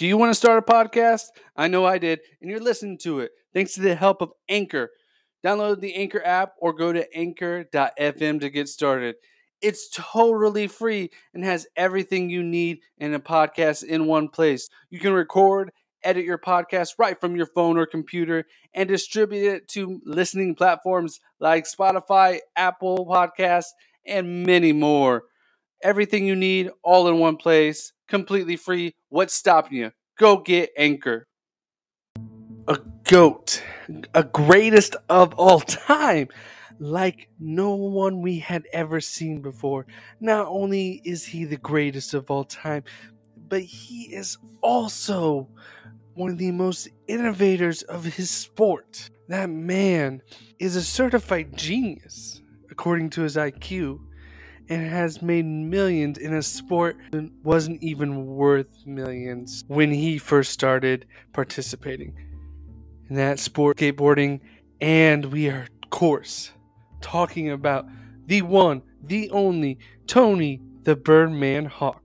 Do you want to start a podcast? I know I did, and you're listening to it thanks to the help of Anchor. Download the Anchor app or go to anchor.fm to get started. It's totally free and has everything you need in a podcast in one place. You can record, edit your podcast right from your phone or computer, and distribute it to listening platforms like Spotify, Apple Podcasts, and many more. Everything you need all in one place, completely free. What's stopping you? Go get Anchor. A goat, a greatest of all time, like no one we had ever seen before. Not only is he the greatest of all time, but he is also one of the most innovators of his sport. That man is a certified genius, according to his IQ, and has made millions in a sport that wasn't even worth millions when he first started participating in that sport, skateboarding. And we are, of course, talking about the one, the only Tony the Birdman Hawk.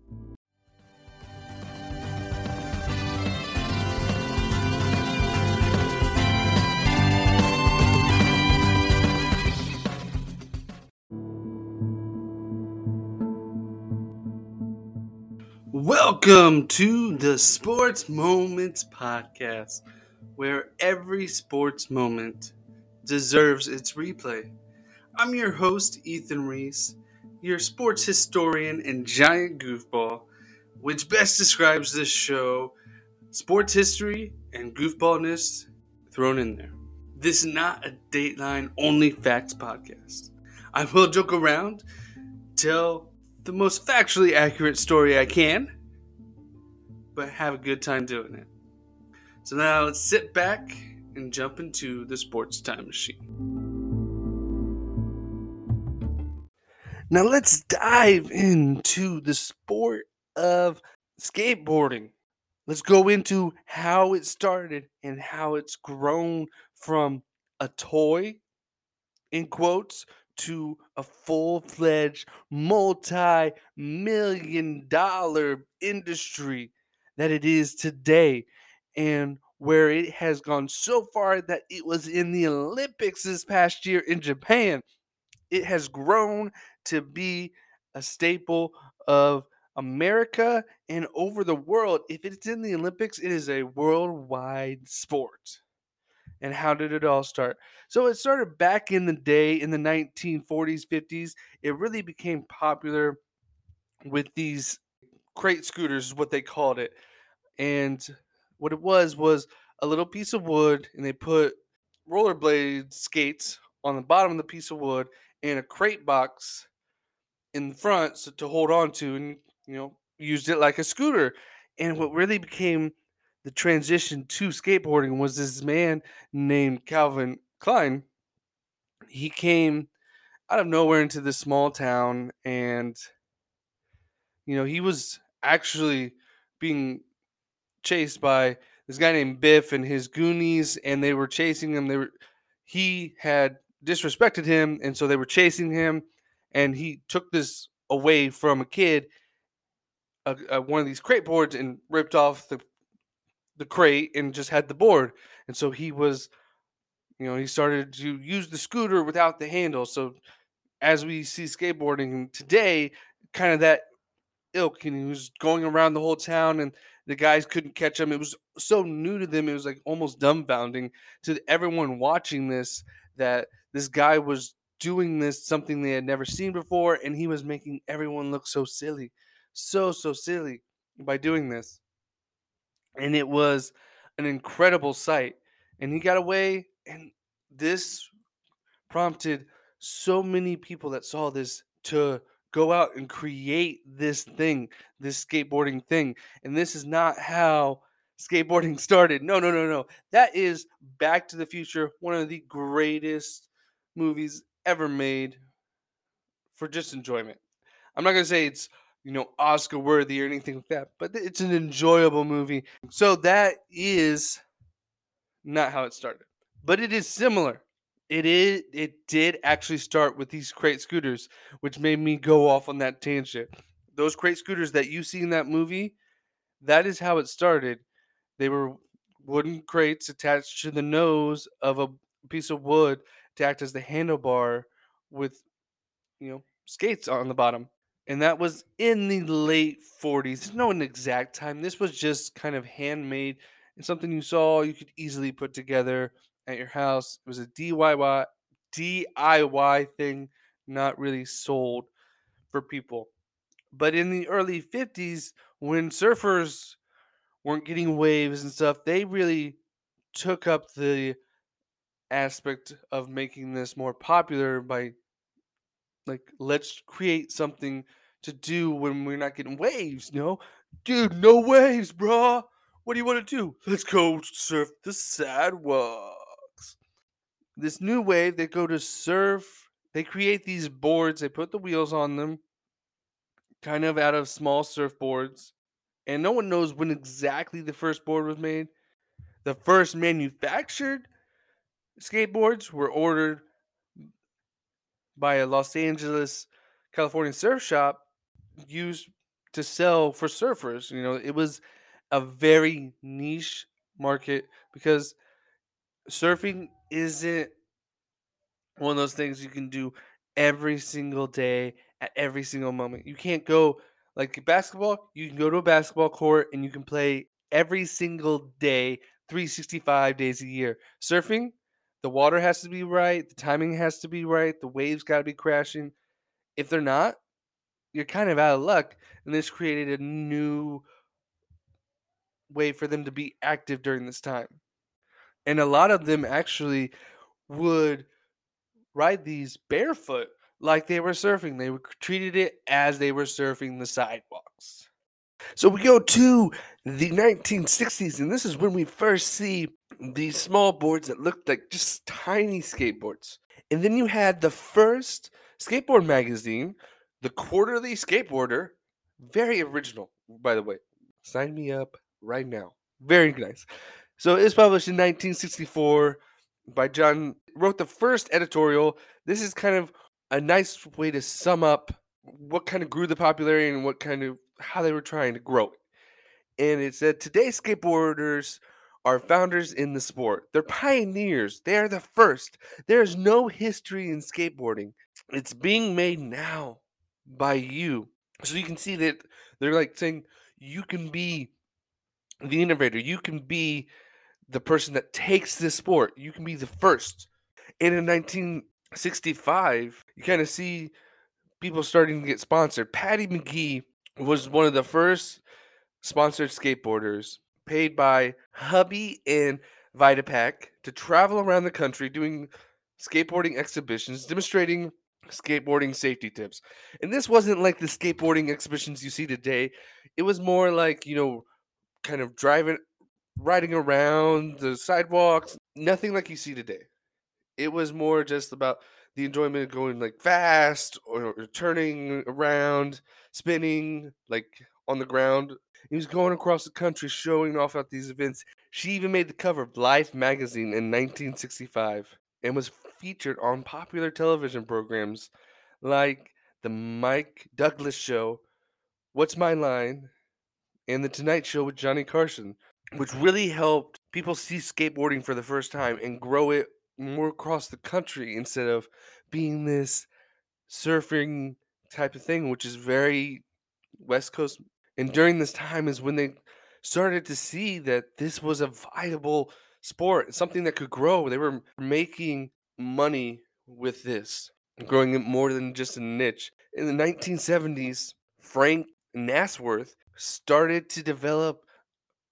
Welcome to the Sports Moments Podcast, where every sports moment deserves its replay. I'm your host, Ethan Reese, your sports historian and giant goofball, which best describes this show sports history and goofballness thrown in there. This is not a Dateline only facts podcast. I will joke around, tell the most factually accurate story I can, but have a good time doing it. So now let's sit back and jump into the sports time machine. Now let's dive into the sport of skateboarding. Let's go into how it started and how it's grown from a toy, in quotes, to a full fledged multi million dollar industry that it is today. And where it has gone so far that it was in the Olympics this past year in Japan. It has grown to be a staple of America and over the world. If it's in the Olympics, it is a worldwide sport. And how did it all start? So it started back in the day in the 1940s, 50s. It really became popular with these crate scooters, is what they called it. And what it was was a little piece of wood, and they put rollerblade skates on the bottom of the piece of wood and a crate box in the front to hold on to, and you know used it like a scooter. And what really became the transition to skateboarding was this man named Calvin Klein. He came out of nowhere into this small town and you know he was actually being chased by this guy named Biff and his Goonies, and they were chasing him. They were he had disrespected him, and so they were chasing him, and he took this away from a kid, a, a, one of these crate boards, and ripped off the the crate and just had the board, and so he was, you know, he started to use the scooter without the handle. So as we see skateboarding today, kind of that ilk, and he was going around the whole town and the guys couldn't catch him. It was so new to them. It was like almost dumbfounding to everyone watching this that this guy was doing this something they had never seen before, and he was making everyone look so silly, so so silly by doing this. And it was an incredible sight. And he got away, and this prompted so many people that saw this to go out and create this thing, this skateboarding thing. And this is not how skateboarding started. No, no, no, no. That is Back to the Future, one of the greatest movies ever made for just enjoyment. I'm not going to say it's, you know, Oscar worthy or anything like that, but it's an enjoyable movie. So that is not how it started. But it is similar. It is. It did actually start with these crate scooters, which made me go off on that tangent. Those crate scooters that you see in that movie, that is how it started. They were wooden crates attached to the nose of a piece of wood to act as the handlebar with, you know, skates on the bottom. And that was in the late 40s. There's no an exact time. This was just kind of handmade and something you saw you could easily put together at your house. It was a DIY DIY thing, not really sold for people. But in the early 50s, when surfers weren't getting waves and stuff, they really took up the aspect of making this more popular by like let's create something to do when we're not getting waves, No. Dude, no waves, bro. What do you want to do? Let's go surf the sidewalks. This new wave, they go to surf. They create these boards. They put the wheels on them, kind of out of small surfboards. And no one knows when exactly the first board was made. The first manufactured skateboards were ordered by a Los Angeles, California surf shop used to sell for surfers. You know, it was a very niche market because surfing isn't one of those things you can do every single day at every single moment. You can't go like basketball, you can go to a basketball court and you can play every single day, 365 days a year. Surfing, the water has to be right, the timing has to be right, the waves got to be crashing. If they're not, you're kind of out of luck. And this created a new way for them to be active during this time. And a lot of them actually would ride these barefoot like they were surfing. They treated it as they were surfing the sidewalks. So we go to the 1960s, and this is when we first see these small boards that looked like just tiny skateboards. And then you had the first skateboard magazine, the Quarterly Skateboarder, very original, by the way. Sign me up right now. Very nice. So it was published in 1964 by John. Wrote the first editorial. This is kind of a nice way to sum up what kind of grew the popularity and what kind of how they were trying to grow it. And it said today skateboarders are founders in the sport. They're pioneers. They are the first. There's no history in skateboarding. It's being made now by you. So you can see that they're like saying you can be the innovator. You can be the person that takes this sport. You can be the first. And in 1965, you kind of see people starting to get sponsored. Patti McGee was one of the first sponsored skateboarders paid by Hobie and Vita Pakt to travel around the country doing skateboarding exhibitions, demonstrating skateboarding safety tips. And this wasn't like the skateboarding exhibitions you see today. It was more like, you know, kind of driving, riding around the sidewalks, nothing like you see today. It was more just about the enjoyment of going like fast or, or turning around, spinning like on the ground. He was going across the country showing off at these events. She even made the cover of Life magazine in 1965 and was featured on popular television programs like The Mike Douglas Show, What's My Line, and The Tonight Show with Johnny Carson, which really helped people see skateboarding for the first time and grow it more across the country instead of being this surfing type of thing, which is very West Coast. And during this time is when they started to see that this was a viable sport, something that could grow. They were making money with this, growing it more than just a niche. In the 1970s, Frank Nasworth started to develop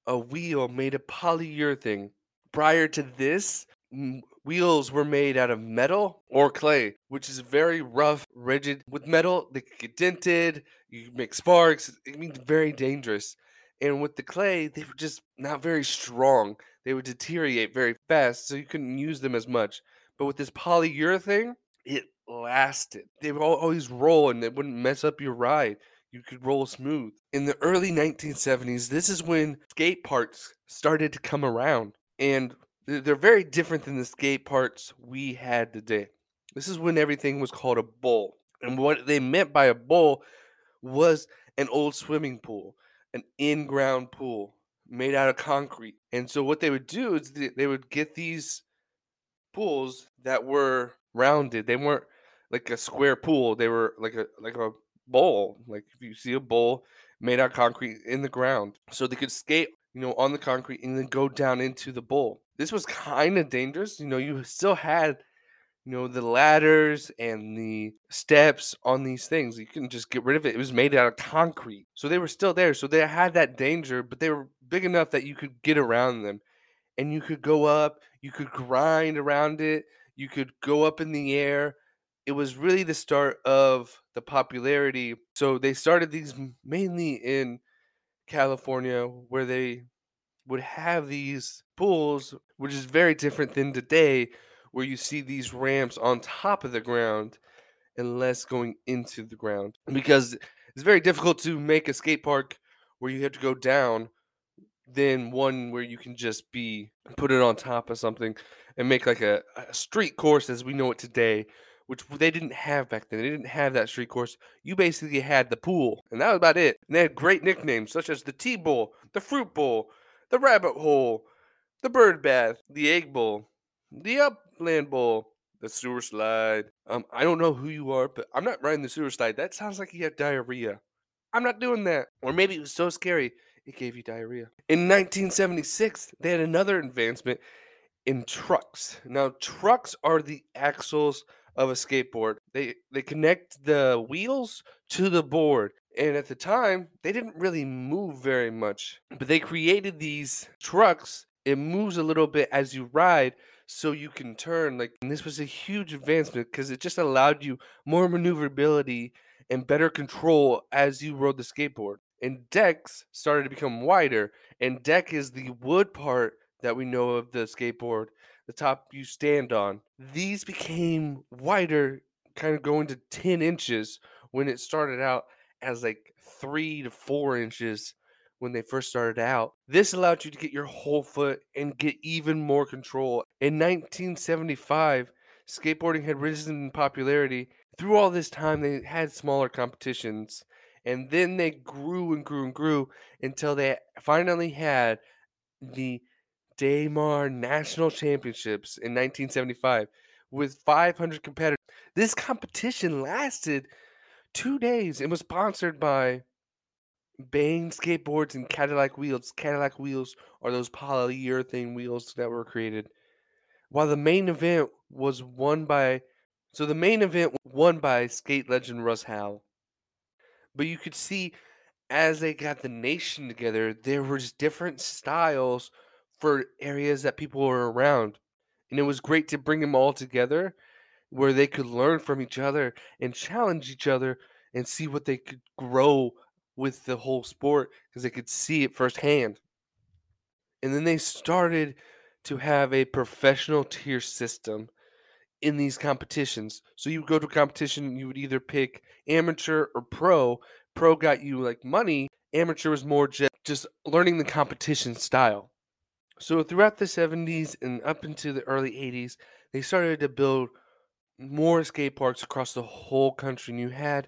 a wheel made of polyurethane. Prior to this, wheels were made out of metal or clay, which is very rough, rigid. With metal, they could get dented, you make sparks. It means very dangerous. And with the clay, they were just not very strong. They would deteriorate very fast, so you couldn't use them as much. But with this polyurethane, it lasted. They would always roll and it wouldn't mess up your ride you could roll smooth. In the early 1970s, this is when skate parks started to come around. And they're very different than the skate parks we had today. This is when everything was called a bowl. And what they meant by a bowl was an old swimming pool. an in-ground pool made out of concrete. And so what they would do is they would get these pools that were rounded. They weren't like a square pool. They were like a like a bowl. Like if you see a bowl made out of concrete in the ground. So they could skate, you know, on the concrete and then go down into the bowl. This was kind of dangerous. You know, you still had you know the ladders and the steps on these things you couldn't just get rid of it it was made out of concrete so they were still there so they had that danger but they were big enough that you could get around them and you could go up you could grind around it you could go up in the air it was really the start of the popularity so they started these mainly in california where they would have these pools which is very different than today where you see these ramps on top of the ground and less going into the ground because it's very difficult to make a skate park where you have to go down than one where you can just be put it on top of something and make like a, a street course as we know it today which they didn't have back then. They didn't have that street course. You basically had the pool, and that was about it. And they had great nicknames such as the Tea Bowl, the Fruit Bowl, the Rabbit Hole, the Bird Bath, the Egg Bowl, the Upland Bowl, the Sewer Slide. Um, I don't know who you are, but I'm not riding the sewer slide. That sounds like you have diarrhea. I'm not doing that. Or maybe it was so scary it gave you diarrhea. In 1976, they had another advancement in trucks. Now, trucks are the axles of a skateboard. They they connect the wheels to the board. And at the time, they didn't really move very much. But they created these trucks. It moves a little bit as you ride, so you can turn. Like and this was a huge advancement because it just allowed you more maneuverability and better control as you rode the skateboard. And decks started to become wider. And deck is the wood part that we know of the skateboard, the top you stand on. These became wider, kind of going to 10 inches when it started out as like three to four inches when they first started out. This allowed you to get your whole foot and get even more control. In 1975, skateboarding had risen in popularity. Through all this time, they had smaller competitions. And then they grew and grew and grew until they finally had the Del Mar National Championships in 1975 with 500 competitors. This competition lasted two days and was sponsored by Bahne skateboards and Cadillac wheels. Cadillac wheels are those polyurethane wheels that were created. While the main event was won by so the main event won by skate legend Russ Howell. But you could see as they got the nation together, there was different styles for areas that people were around. And it was great to bring them all together where they could learn from each other and challenge each other and see what they could grow with the whole sport because they could see it firsthand. And then they started to have a professional tier system in these competitions. So you would go to a competition, you would either pick amateur or pro. Pro got you like money, amateur was more just, just learning the competition style. So throughout the 70s and up into the early 80s, they started to build more skate parks across the whole country. And you had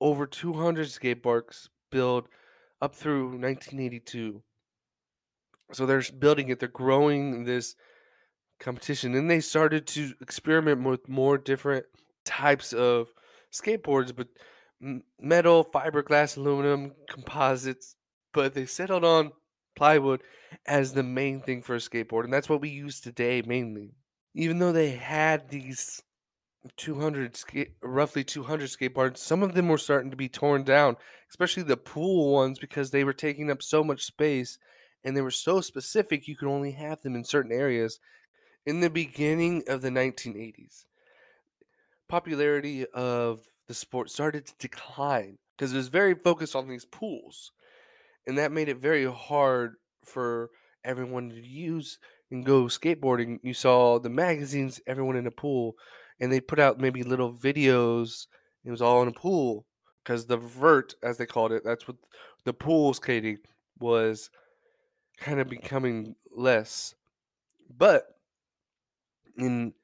over 200 skate parks built up through 1982. So they're building it, they're growing this competition. Then they started to experiment with more different types of skateboards, but metal, fiberglass, aluminum, composites. But they settled on plywood as the main thing for a skateboard, and that's what we use today mainly. Even though they had these 200 skate, roughly 200 skateboards. Some of them were starting to be torn down, especially the pool ones because they were taking up so much space and they were so specific you could only have them in certain areas. In the beginning of the 1980s, popularity of the sport started to decline because it was very focused on these pools. And that made it very hard for everyone to use and go skateboarding. You saw the magazines, everyone in a pool and they put out maybe little videos. It was all in a pool because the vert, as they called it, that's what the pool skating was kind of becoming less. But in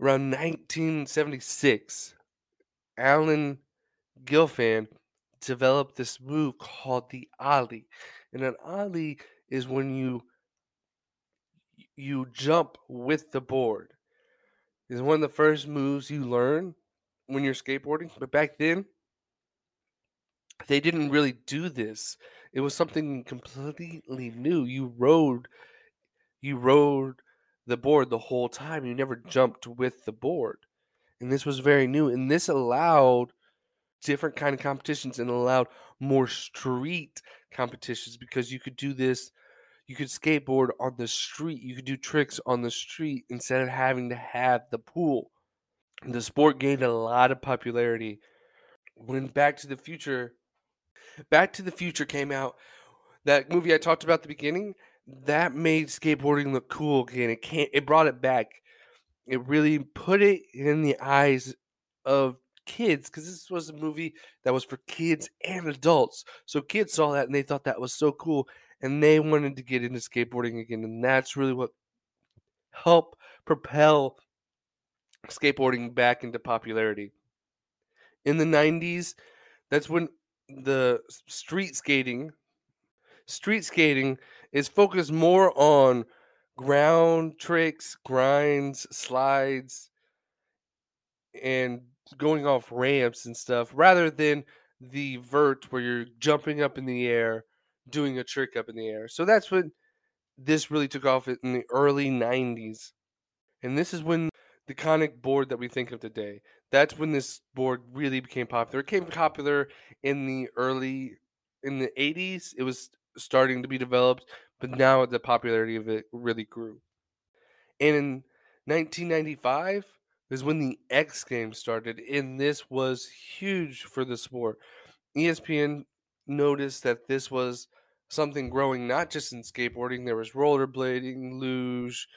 around 1976, Alan Gelfand developed this move called the ollie. And an ollie is when you you jump with the board. It's one of the first moves you learn when you're skateboarding. But back then, they didn't really do this. It was something completely new. You rode you rode the board the whole time. You never jumped with the board. And this was very new. And this allowed different kind of competitions and allowed more street competitions because you could do this you could skateboard on the street you could do tricks on the street instead of having to have the pool. The sport gained a lot of popularity. When back to the future back to the future came out that movie i talked about at the beginning that made skateboarding look cool again. It can't it brought it back. It really put it in the eyes of kids because this was a movie that was for kids and adults. So kids saw that and they thought that was so cool and they wanted to get into skateboarding again. And that's really what helped propel skateboarding back into popularity. In the 90s, that's when the street skating street skating is focused more on ground tricks, grinds, slides, and going off ramps and stuff rather than the vert where you're jumping up in the air doing a trick up in the air. So that's when this really took off in the early 90s. And this is when the conic board that we think of today. That's when this board really became popular. It became popular in the early in the 80s. It was starting to be developed, but now the popularity of it really grew. And in 1995, is when the X Games started, and this was huge for the sport. ESPN noticed that this was something growing not just in skateboarding, there was rollerblading, luge,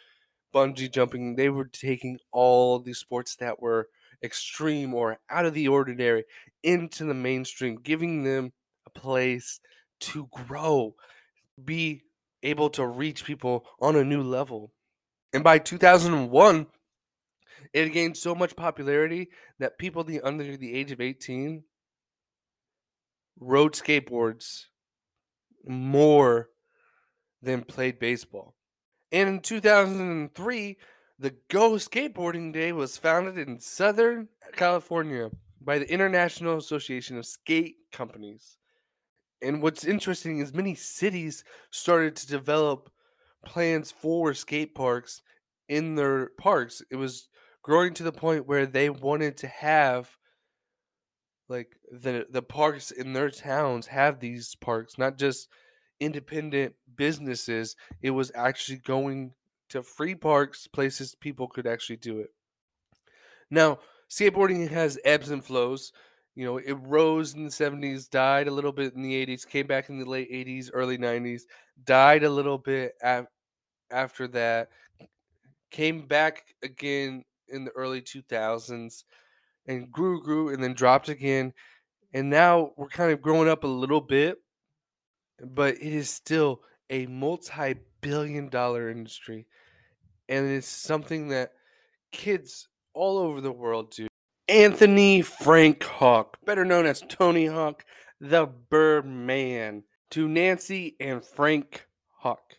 bungee jumping. They were taking all these sports that were extreme or out of the ordinary into the mainstream, giving them a place to grow, be able to reach people on a new level. And by 2001, it gained so much popularity that people the under the age of 18 rode skateboards more than played baseball. And in 2003, the Go Skateboarding Day was founded in Southern California by the International Association of Skate Companies. And what's interesting is many cities started to develop plans for skate parks in their parks. It was growing to the point where they wanted to have like the the parks in their towns have these parks, not just independent businesses. It was actually going to free parks, places people could actually do it. Now, skateboarding has ebbs and flows. You know, it rose in the 70s, died a little bit in the 80s, came back in the late 80s, early 90s, died a little bit af- after that, came back again in the early 2000s and grew, grew, and then dropped again. And now we're kind of growing up a little bit, but it is still a multi billion dollar industry. And it's something that kids all over the world do. Anthony Frank Hawk, better known as Tony Hawk, the Birdman, to Nancy and Frank Hawk,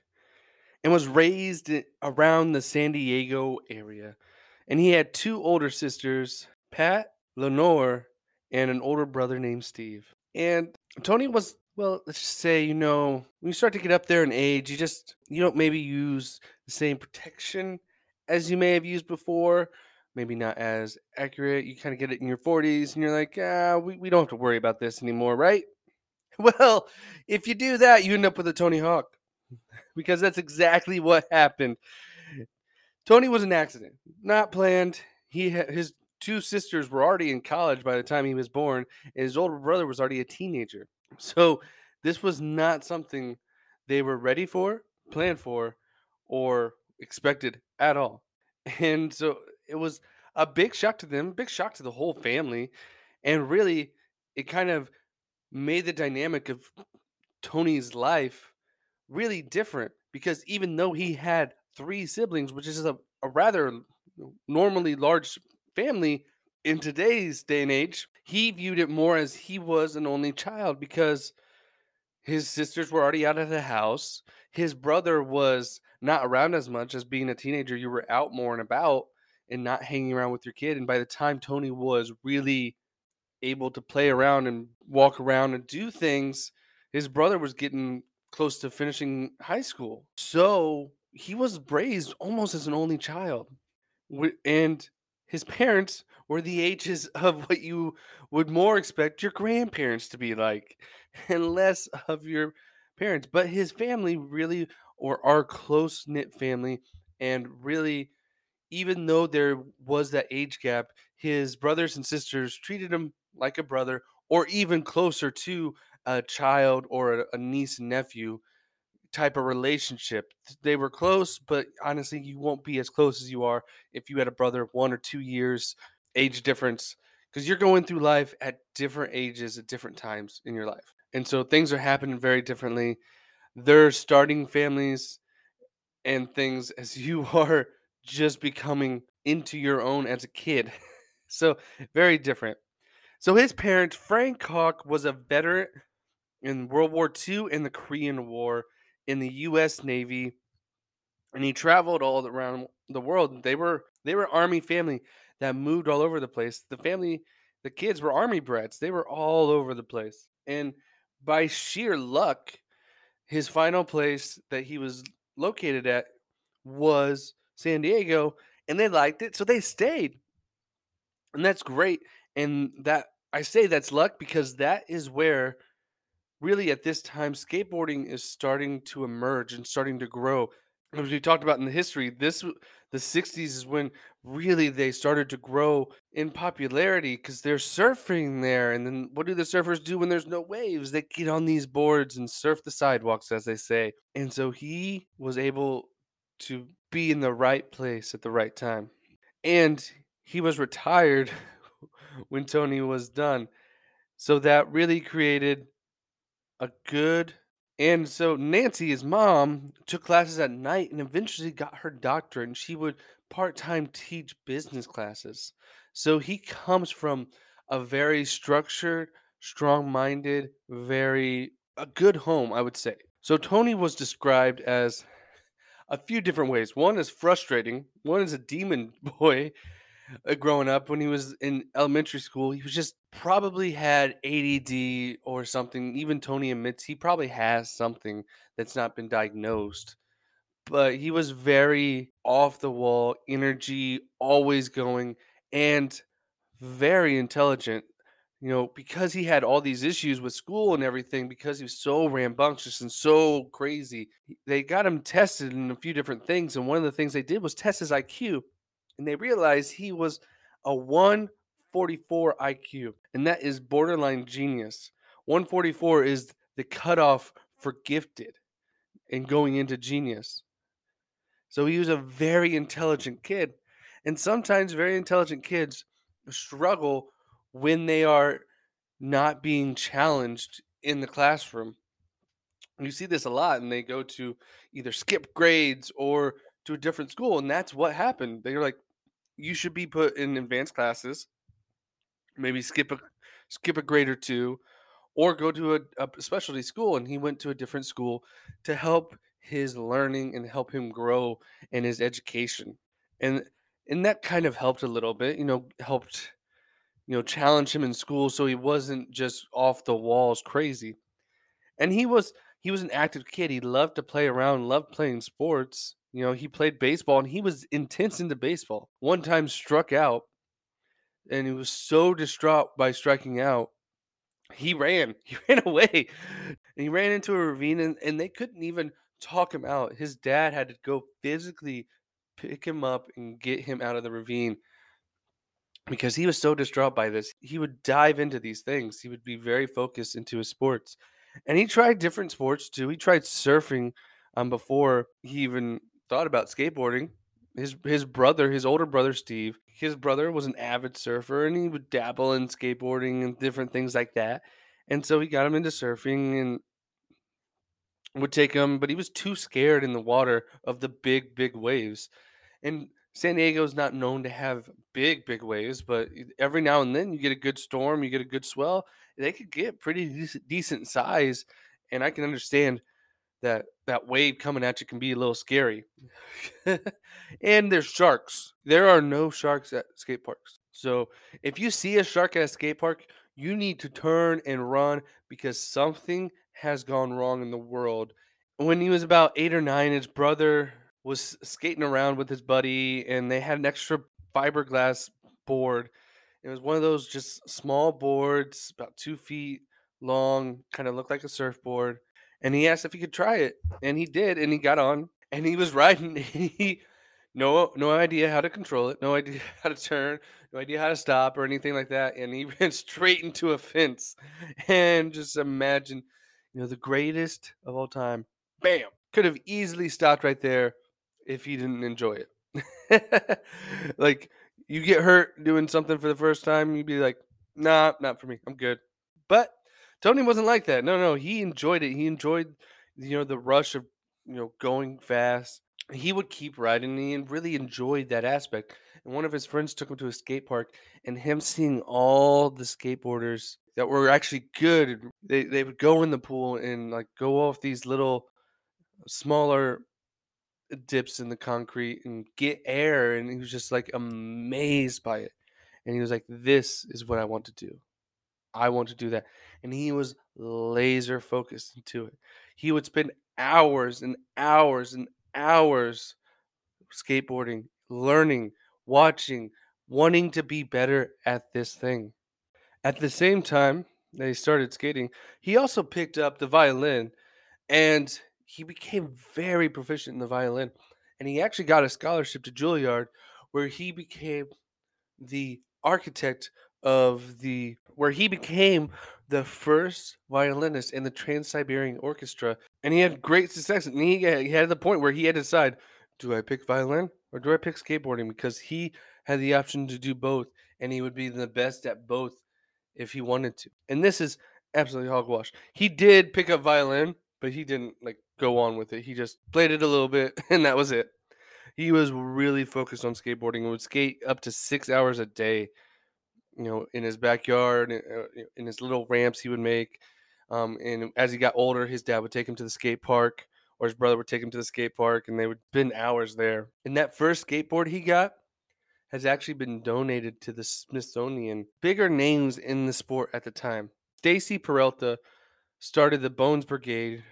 and was raised around the San Diego area and he had two older sisters, Pat, Lenore, and an older brother named Steve. And Tony was, well, let's just say, you know, when you start to get up there in age, you just, you don't maybe use the same protection as you may have used before. Maybe not as accurate. You kind of get it in your 40s and you're like, ah, we, we don't have to worry about this anymore, right? Well, if you do that, you end up with a Tony Hawk because that's exactly what happened. Tony was an accident, not planned. He his two sisters were already in college by the time he was born, and his older brother was already a teenager. So this was not something they were ready for, planned for, or expected at all. And so it was a big shock to them, big shock to the whole family, and really it kind of made the dynamic of Tony's life really different because even though he had three siblings, which is a, a rather normally large family, in today's day and age, he viewed it more as he was an only child because his sisters were already out of the house. His brother was not around as much as being a teenager. You were out more and about and not hanging around with your kid. And by the time Tony was really able to play around and walk around and do things, his brother was getting close to finishing high school. So he was raised almost as an only child. And his parents were the ages of what you would more expect your grandparents to be like and less of your parents. But his family really, or our close knit family, and really, even though there was that age gap, his brothers and sisters treated him like a brother or even closer to a child or a, niece and nephew type of relationship. They were close, but honestly, you won't be as close as you are if you had a brother one or two years age difference because you're going through life at different ages at different times in your life. And so things are happening very differently. They're starting families and things as you are just becoming into your own as a kid. so very different. So his parents, Frank Hawk, was a veteran in World War II and the Korean War in the U.S. Navy, and he traveled all around the world. They were they were army family that moved all over the place. The family, the kids were army brats. They were all over the place, and by sheer luck, his final place that he was located at was San Diego, and they liked it, so they stayed, and that's great. And that I say that's luck because that is where really at this time skateboarding is starting to emerge and starting to grow. As we talked about in the history this the 60s is when really they started to grow in popularity because they're surfing there and then what do the surfers do when there's no waves? They get on these boards and surf the sidewalks as they say. And so he was able to be in the right place at the right time. And he was retired when tony was done. So that really created a good and so Nancy, his mom, took classes at night and eventually got her doctorate, and she would part time teach business classes. So he comes from a very structured, strong minded, very a good home, I would say. So Tony was described as a few different ways. One is frustrating, one is a demon boy, uh, growing up when he was in elementary school. He was just probably had ADD or something. Even Tony admits he probably has something that's not been diagnosed. But he was very off the wall, energy, always going, and very intelligent. You know, because he had all these issues with school and everything, because he was so rambunctious and so crazy, they got him tested in a few different things. And one of the things they did was test his IQ and they realized he was a 144 IQ, and that is borderline genius. 144 is the cutoff for gifted and going into genius. So he was a very intelligent kid. And sometimes very intelligent kids struggle when they are not being challenged in the classroom. You see this a lot, and they go to either skip grades or to a different school. And that's what happened. They're like, you should be put in advanced classes, maybe skip a skip a grade or two, or go to a, a specialty school. And he went to a different school to help his learning and help him grow in his education. And and that kind of helped a little bit, you know, helped you know challenge him in school so he wasn't just off the walls crazy. And he was he was an active kid. He loved to play around, loved playing sports. You know, he played baseball and he was intense into baseball. One time struck out and he was so distraught by striking out. He ran. He ran away. And he ran into a ravine and, and they couldn't even talk him out. His dad had to go physically pick him up and get him out of the ravine because he was so distraught by this. He would dive into these things. He would be very focused into his sports. And he tried different sports too. He tried surfing um, before he even thought about skateboarding. His his brother, his older brother Steve, his brother was an avid surfer and he would dabble in skateboarding and different things like that. And so he got him into surfing and would take him, but he was too scared in the water of the big, big waves. And San Diego's not known to have big, big waves, but every now and then you get a good storm, you get a good swell. They could get pretty decent size, and I can understand that that wave coming at you can be a little scary. and there's sharks. There are no sharks at skate parks. So if you see a shark at a skate park, you need to turn and run because something has gone wrong in the world. When he was about eight or nine, his brother was skating around with his buddy, and they had an extra fiberglass board. It was one of those just small boards, about two feet long, kind of looked like a surfboard. And he asked if he could try it, and he did, and he got on, and he was riding. he no no idea how to control it, no idea how to turn, no idea how to stop or anything like that, and he ran straight into a fence. And just imagine, you know, the greatest of all time, bam, could have easily stopped right there if he didn't enjoy it. like you get hurt doing something for the first time, you'd be like, nah, not for me. I'm good. But Tony wasn't like that. No, no, he enjoyed it. He enjoyed, you know, the rush of, you know, going fast. He would keep riding and he really enjoyed that aspect. And one of his friends took him to a skate park and him seeing all the skateboarders that were actually good, they, they would go in the pool and like go off these little smaller dips in the concrete and get air and he was just like amazed by it and he was like this is what i want to do i want to do that and he was laser focused into it. He would spend hours and hours and hours skateboarding learning watching wanting to be better at this thing. At the same time that he started skating he also picked up the violin and he became very proficient in the violin and he actually got a scholarship to Juilliard where he became the architect of the where he became the first violinist in the Trans-Siberian Orchestra and he had great success and he, uh, he had the point where he had to decide do I pick violin or do I pick skateboarding because he had the option to do both and he would be the best at both if he wanted to and this is absolutely hogwash he did pick up violin but he didn't like go on with it. He just played it a little bit, and that was it. He was really focused on skateboarding and would skate up to six hours a day. You know, in his backyard, uh, in his little ramps he would make. Um, and as he got older, his dad would take him to the skate park, or his brother would take him to the skate park, and they would spend hours there. And that first skateboard he got has actually been donated to the Smithsonian. Bigger names in the sport at the time. Stacy Peralta started the Bones Brigade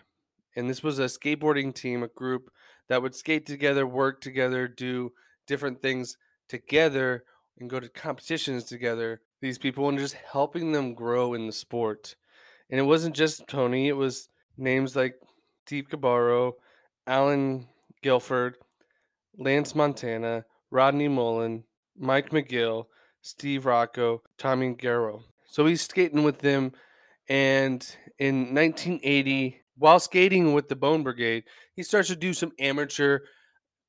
and this was a skateboarding team, a group that would skate together, work together, do different things together, and go to competitions together. These people and just helping them grow in the sport. And it wasn't just Tony; it was names like Steve Caballero, Alan Gelfand, Lance Mountain, Rodney Mullen, Mike McGill, Steve Rocco, Tommy Guerrero. So he's skating with them, and in 1980 while skating with the Bone Brigade, he starts to do some amateur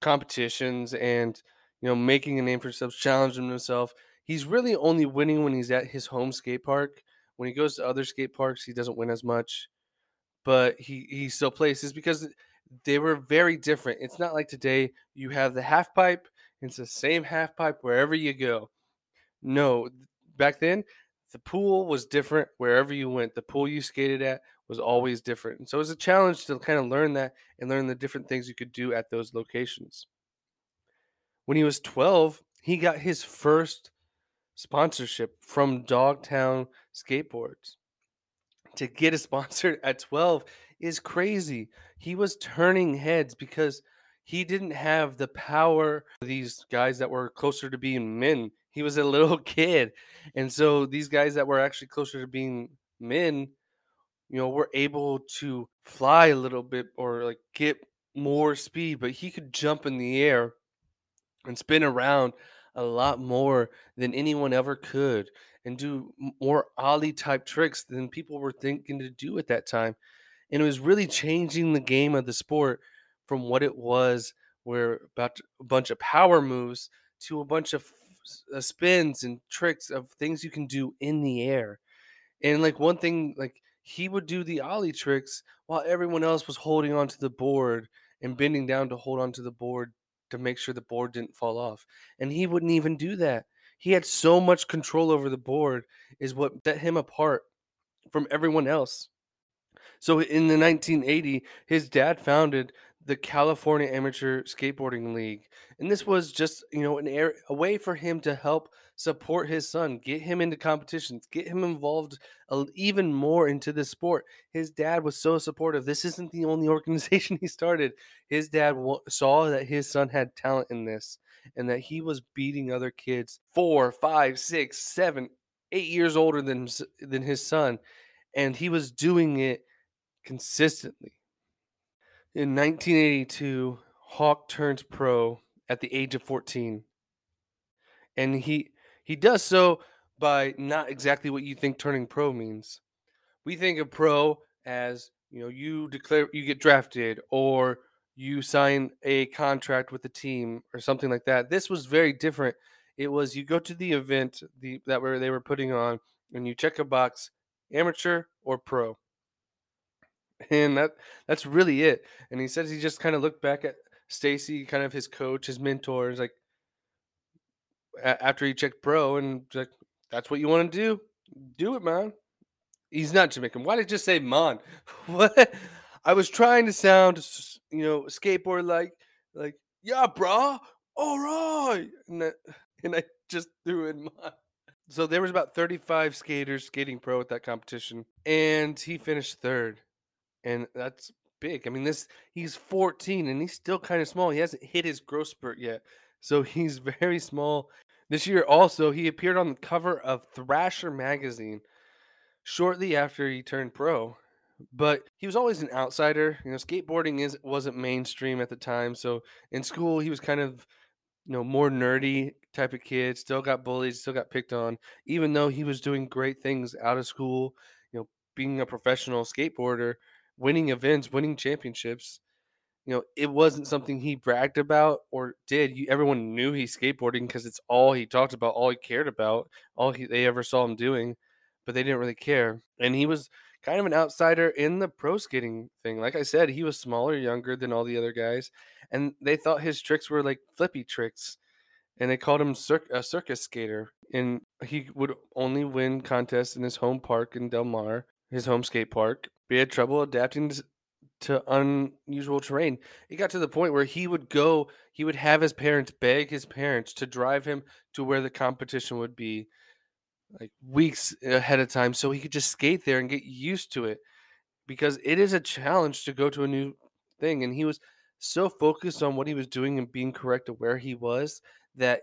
competitions and you know making a name for himself, challenging himself. He's really only winning when he's at his home skate park. When he goes to other skate parks, he doesn't win as much, but he he still places because they were very different. It's not like today you have the half pipe. It's the same half pipe wherever you go. No, back then the pool was different wherever you went. The pool you skated at was always different. And so it was a challenge to kind of learn that and learn the different things you could do at those locations. When he was 12, he got his first sponsorship from Dogtown Skateboards. To get a sponsor at 12 is crazy. He was turning heads because he didn't have the power these guys that were closer to being men. He was a little kid. And so these guys that were actually closer to being men you know, were able to fly a little bit or like get more speed, but he could jump in the air and spin around a lot more than anyone ever could and do more ollie type tricks than people were thinking to do at that time. And it was really changing the game of the sport from what it was, where about a bunch of power moves to a bunch of uh, spins and tricks of things you can do in the air. And like one thing, like he would do the ollie tricks while everyone else was holding onto the board and bending down to hold onto the board to make sure the board didn't fall off. And he wouldn't even do that. He had so much control over the board, is what set him apart from everyone else. So in the 1980, his dad founded the California Amateur Skateboarding League, and this was just you know an air, a way for him to help support his son, get him into competitions, get him involved even more into the sport. His dad was so supportive. This isn't the only organization he started. His dad saw that his son had talent in this, and that he was beating other kids four, five, six, seven, eight years older than than his son, and he was doing it consistently. In 1982, Hawk turns pro at the age of 14. And he he does so by not exactly what you think turning pro means. We think of pro as, you know, you declare you get drafted or you sign a contract with the team or something like that. This was very different. It was you go to the event the that where they were putting on and you check a box amateur or pro and that that's really it. And he says he just kind of looked back at Stacy, kind of his coach, his mentors, like a- after he checked pro, and like that's what you want to do, do it, man. He's not Jamaican. Why did I just say man? What? I was trying to sound, you know, skateboard like, like yeah, bro, all right, and I, and I just threw in man. So there was about 35 skaters skating pro at that competition, and he finished third and that's big. I mean, this he's 14 and he's still kind of small. He hasn't hit his growth spurt yet, so he's very small. This year, also, he appeared on the cover of Thrasher magazine shortly after he turned pro. But he was always an outsider. You know, skateboarding is wasn't mainstream at the time, so in school he was kind of you know more nerdy type of kid. Still got bullied, still got picked on, even though he was doing great things out of school. You know, being a professional skateboarder winning events, winning championships. You know, it wasn't something he bragged about or did. You, everyone knew he skateboarding because it's all he talked about, all he cared about, all he, they ever saw him doing, but they didn't really care. And he was kind of an outsider in the pro skating thing. Like I said, he was smaller, younger than all the other guys, and they thought his tricks were like flippy tricks, and they called him cir- a circus skater. And he would only win contests in his home park in Del Mar, his home skate park. He had trouble adapting to unusual terrain. It got to the point where he would go, he would have his parents beg his parents to drive him to where the competition would be like weeks ahead of time so he could just skate there and get used to it because it is a challenge to go to a new thing and he was so focused on what he was doing and being correct to where he was that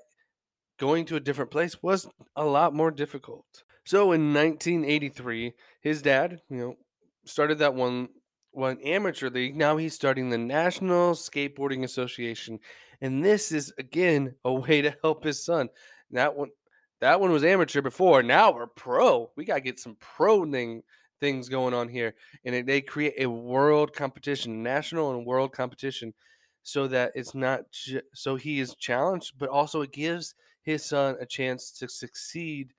going to a different place was a lot more difficult. So in 1983, his dad, you know, started that one one amateur league. Now he's starting the National Skateboarding Association, and this is again a way to help his son. That one, that one was amateur before. Now we're pro. We gotta get some pro thing things going on here, and it, they create a world competition, national and world competition, so that it's not ju- so he is challenged, but also it gives his son a chance to succeed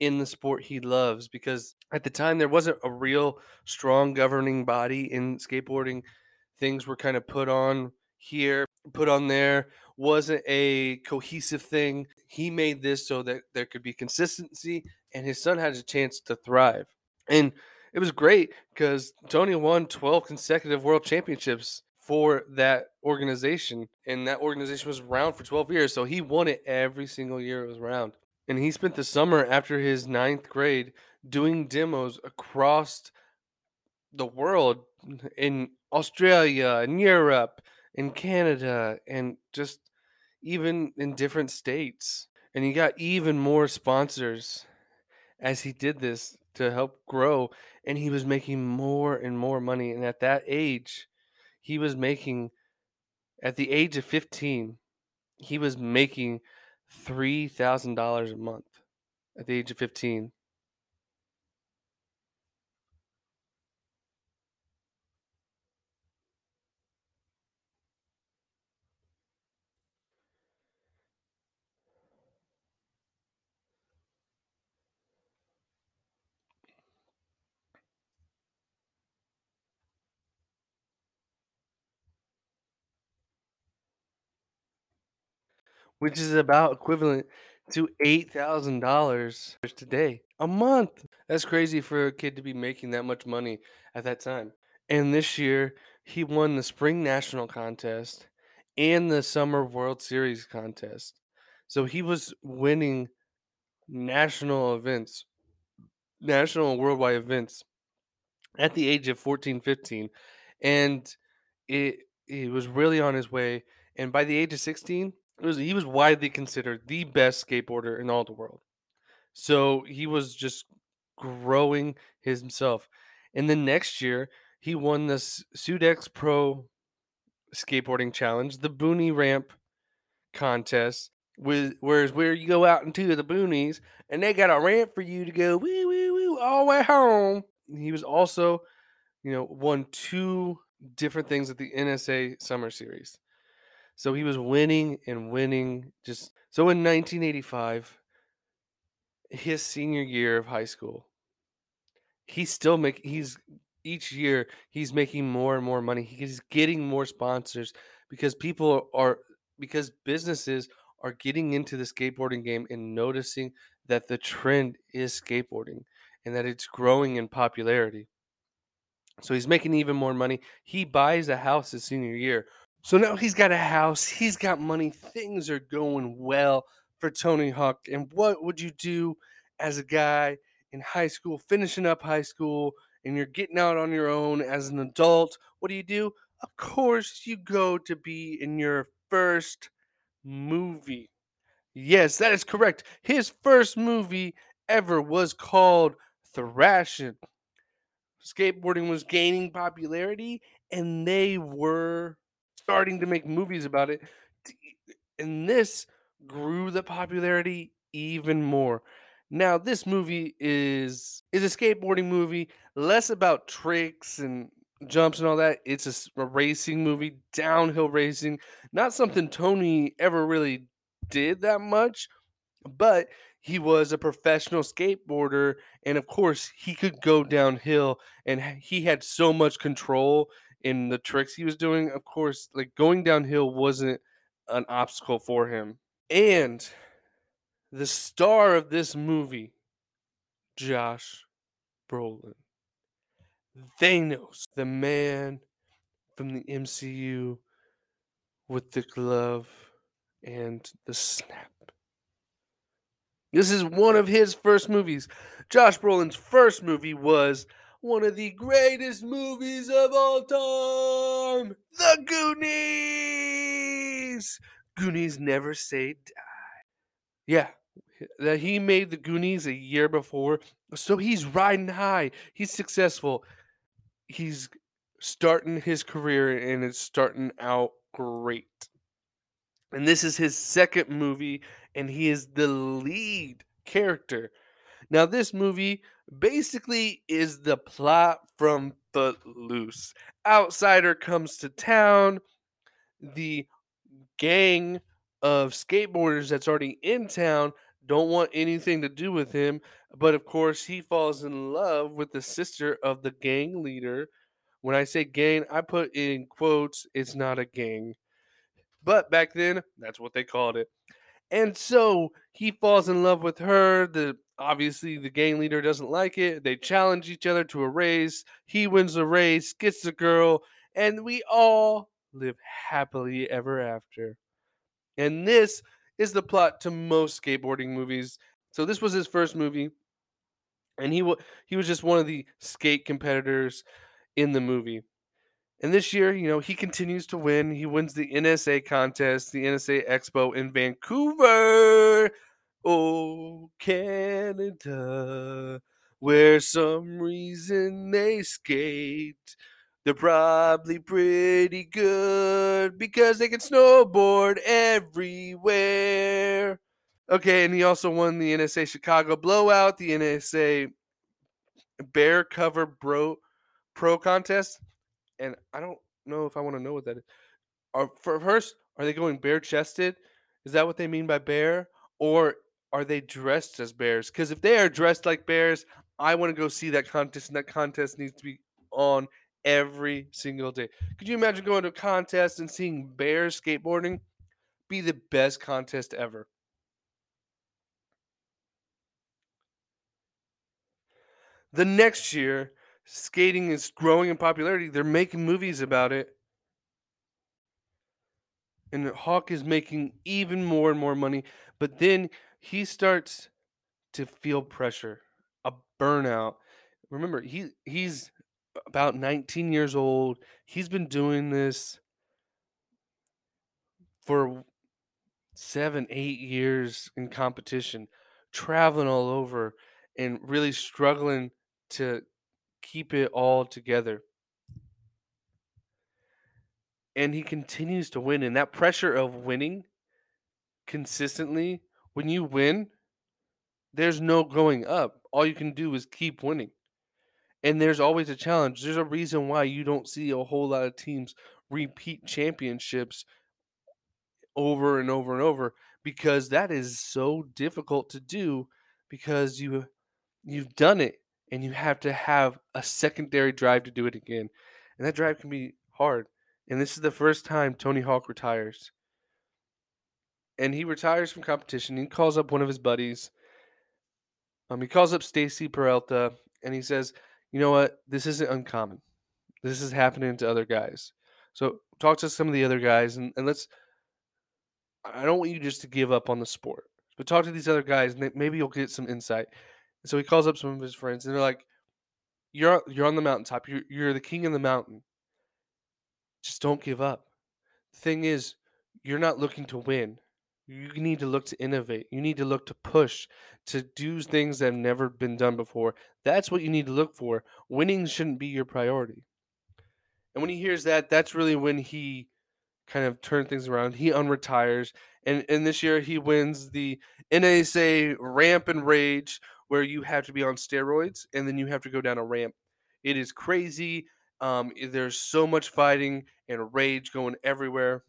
in the sport he loves because at the time there wasn't a real strong governing body in skateboarding. Things were kind of put on here put on there wasn't a cohesive thing. He made this so that there could be consistency and his son had a chance to thrive. And it was great because tony won 12 consecutive world championships for that organization and that organization was around for 12 years so he won it every single year it was around and he spent the summer after his ninth grade doing demos across the world in Australia and Europe and Canada and just even in different states. And he got even more sponsors as he did this to help grow. And he was making more and more money. And at that age, he was making, at the age of 15, he was making $3,000 a month at the age of 15. Which is about equivalent to $8,000 today a month. That's crazy for a kid to be making that much money at that time. And this year, he won the Spring National Contest and the Summer World Series contest. So he was winning national events, national and worldwide events at the age of 14, 15. And it he was really on his way. And by the age of 16, it was he was widely considered the best skateboarder in all the world. So he was just growing himself. And then next year, he won the Sudex Pro skateboarding challenge, the Boonie Ramp contest. With whereas where you go out into the boonies and they got a ramp for you to go woo woo woo all the way home. He was also, you know, won two different things at the NSA Summer Series. So he was winning and winning. Just so in 1985, his senior year of high school, he's still making. He's each year he's making more and more money. He's getting more sponsors because people are because businesses are getting into the skateboarding game and noticing that the trend is skateboarding and that it's growing in popularity. So he's making even more money. He buys a house his senior year. So now he's got a house, he's got money, things are going well for Tony Hawk. And what would you do as a guy in high school, finishing up high school, and you're getting out on your own as an adult? What do you do? Of course, you go to be in your first movie. Yes, that is correct. His first movie ever was called Thrashing. Skateboarding was gaining popularity and they were starting to make movies about it. And this grew the popularity even more. Now, this movie is is a skateboarding movie, less about tricks and jumps and all that. It's a, a racing movie, downhill racing. Not something Tony ever really did that much, but he was a professional skateboarder and of course he could go downhill and he had so much control in the tricks he was doing of course like going downhill wasn't an obstacle for him. And the star of this movie josh brolin. Thanos the man from the mcu with the glove and the snap. This is one of his first movies. Josh Brolin's first movie was one of the greatest movies of all time The Goonies! Goonies never say die. Yeah, that he made the Goonies a year before. So he's riding high. He's successful. He's starting his career and it's starting out great. And this is his second movie and he is the lead character. Now, this movie basically is the plot from Footloose. Outsider comes to town. The gang of skateboarders that's already in town don't want anything to do with him. But of course, he falls in love with the sister of the gang leader. When I say gang, I put in quotes, it's not a gang. But back then, that's what they called it. And so he falls in love with her. The obviously the gang leader doesn't like it. They challenge each other to a race. He wins the race, gets the girl, and we all live happily ever after. And this is the plot to most skateboarding movies. So this was his first movie, and he w- he was just one of the skate competitors in the movie. And this year, you know, he continues to win. He wins the NSA contest, the NSA Expo in Vancouver. Oh, Canada, where some reason they skate. They're probably pretty good because they can snowboard everywhere. Okay, and he also won the NSA Chicago Blowout, the NSA Bear Cover Bro Pro Contest and I don't know if I want to know what that is. Are for first, are they going bare chested? Is that what they mean by bear, or are they dressed as bears? Because if they are dressed like bears, I want to go see that contest, and that contest needs to be on every single day. Could you imagine going to a contest and seeing bears skateboarding? be the best contest ever. The next year, skating is growing in popularity. They're making movies about it. And Hawk is making even more and more money. But then he starts to feel pressure, a burnout. Remember, he he's about 19 years old. He's been doing this for seven, eight years in competition, traveling all over and really struggling to keep it all together. And he continues to win. And that pressure of winning consistently, when you win, there's no going up. All you can do is keep winning. And there's always a challenge. There's a reason why you don't see a whole lot of teams repeat championships over and over and over because that is so difficult to do because you you've done it and you have to have a secondary drive to do it again. And that drive can be hard. And this is the first time Tony Hawk retires. And he retires from competition. He calls up one of his buddies. Um, he calls up Stacy Peralta and he says, You know what? This isn't uncommon. This is happening to other guys. So talk to some of the other guys and, and let's I don't want you just to give up on the sport. But talk to these other guys and maybe you'll get some insight. So he calls up some of his friends, and they're like, "You're you're on the mountaintop. You're you're the king of the mountain. Just don't give up. The thing is, you're not looking to win. You need to look to innovate. You need to look to push, to do things that have never been done before. That's what you need to look for. Winning shouldn't be your priority." And when he hears that, that's really when he kind of turns things around. He unretires, and and this year he wins the NASA Ramp and Rage, where you have to be on steroids and then you have to go down a ramp. It is crazy. Um, there's so much fighting and rage going everywhere,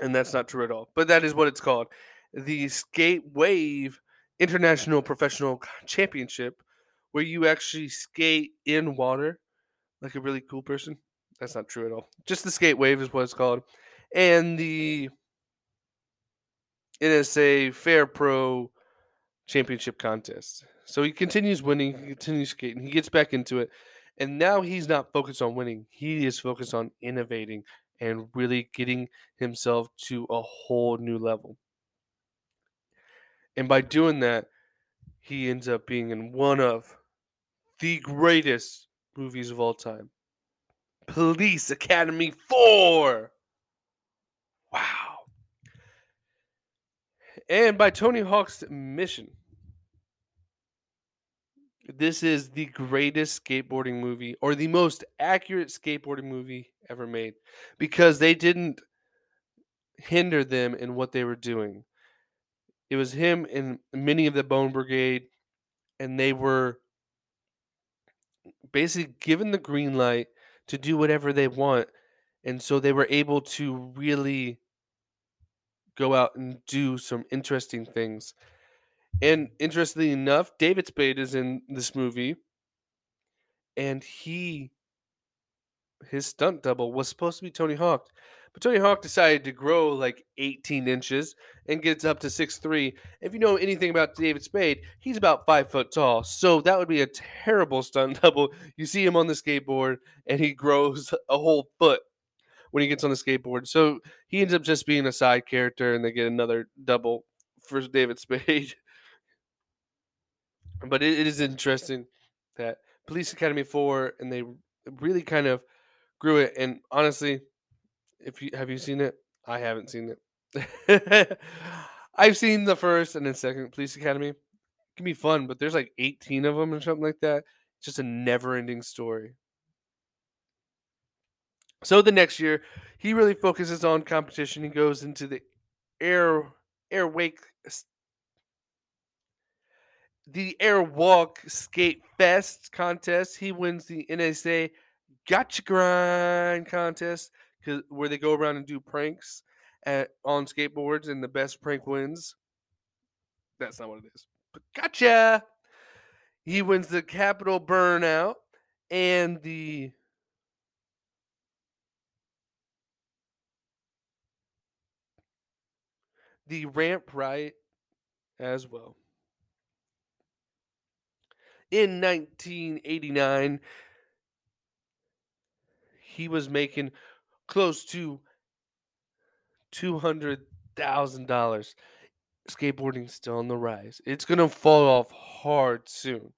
and that's not true at all. But that is what it's called, the Skate Wave International Professional Championship, where you actually skate in water like a really cool person. That's not true at all. Just the Skate Wave is what it's called, and the NSA Fair Pro championship contest. So he continues winning, he continues skating, he gets back into it. And now he's not focused on winning. He is focused on innovating and really getting himself to a whole new level. And by doing that, he ends up being in one of the greatest movies of all time Police Academy 4. Wow. And by Tony Hawk's mission. This is the greatest skateboarding movie or the most accurate skateboarding movie ever made because they didn't hinder them in what they were doing. It was him and many of the Bone Brigade, and they were basically given the green light to do whatever they want. And so they were able to really go out and do some interesting things. And interestingly enough, David Spade is in this movie, and he his stunt double was supposed to be Tony Hawk. But Tony Hawk decided to grow like 18 inches and gets up to 6'3. If you know anything about David Spade, he's about five foot tall. So that would be a terrible stunt double. You see him on the skateboard and he grows a whole foot when he gets on the skateboard. So he ends up just being a side character, and they get another double for David Spade. but it, it is interesting that Police Academy Four, and they really kind of grew it. And honestly, if you have you seen it, I haven't seen it. I've seen the first and then second Police Academy. It can be fun, but there's like 18 of them or something like that. It's just a never-ending story. So the next year, he really focuses on competition. He goes into the air air wake the Airwalk skate fest contest. He wins the NSA Gotcha Grind contest because where they go around and do pranks at on skateboards, and the best prank wins. That's not what it is. But gotcha. He wins the Capital Burnout and the the ramp riot as well. In 1989, he was making close to $200,000. Skateboarding's still on the rise. It's going to fall off hard soon.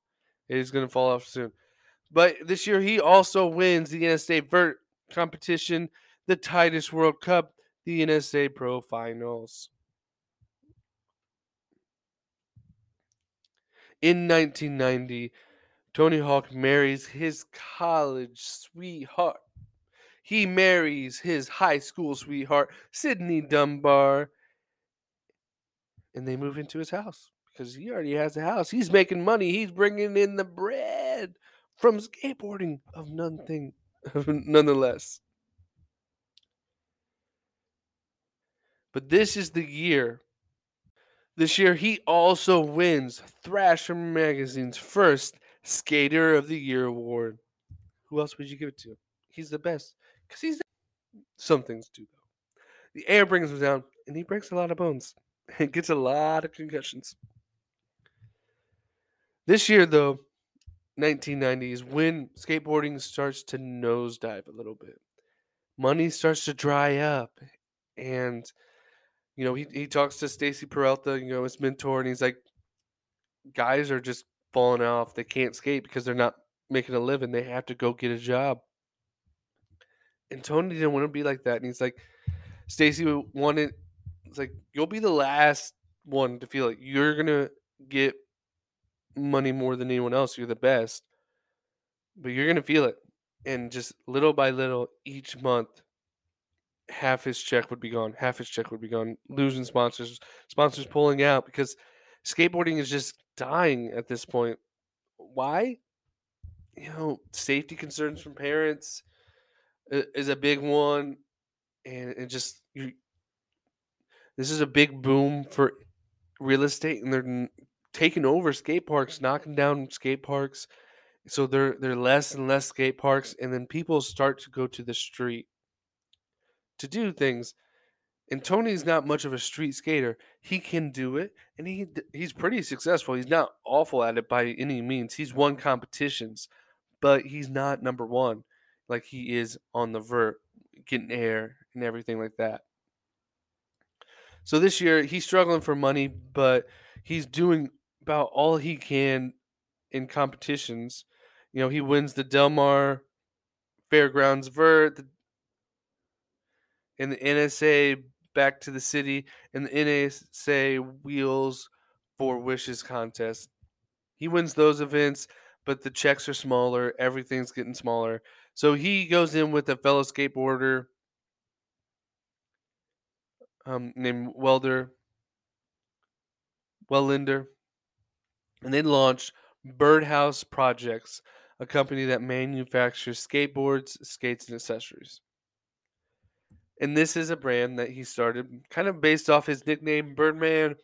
It is going to fall off soon. But this year, he also wins the NSA Vert competition, the Titus World Cup, the NSA Pro Finals. In 1990, Tony Hawk marries his college sweetheart. He marries his high school sweetheart, Sydney Dunbar, and they move into his house because he already has a house. He's making money. He's bringing in the bread from skateboarding of nothing, nonetheless. But this is the year. This year, he also wins Thrasher Magazine's first Skater of the Year award. Who else would you give it to? He's the best because he's the- some things do, though. The air brings him down, and he breaks a lot of bones and gets a lot of concussions. This year, though, 1990s, when skateboarding starts to nosedive a little bit. Money starts to dry up, and you know he he talks to Stacy Peralta, you know his mentor, and he's like, guys are just falling off. They can't skate because they're not making a living. They have to go get a job. And Tony didn't want to be like that, and he's like, Stacy wanted, it's like you'll be the last one to feel like you're gonna get money more than anyone else. You're the best, but you're gonna feel it, and just little by little, each month, half his check would be gone. Half his check would be gone. Losing sponsors, sponsors pulling out because skateboarding is just dying at this point. Why? You know, safety concerns from parents is a big one, and it just you. This is a big boom for real estate, and they're taking over skate parks, knocking down skate parks. So they're they're less and less skate parks, and then people start to go to the street to do things. And Tony's not much of a street skater. He can do it, and he he's pretty successful. He's not awful at it by any means. He's won competitions, but he's not number one like he is on the vert, getting air and everything like that. So this year he's struggling for money, but he's doing about all he can in competitions. You know, he wins the Del Mar Fairgrounds Vert, the, in the NSA Back to the City, and the NSA Wheels for Wishes contest. He wins those events, but the checks are smaller. Everything's getting smaller. So he goes in with a fellow skateboarder um, named Welder, Welinder, and they launch Birdhouse Projects, a company that manufactures skateboards, skates, and accessories. And this is a brand that he started kind of based off his nickname Birdman,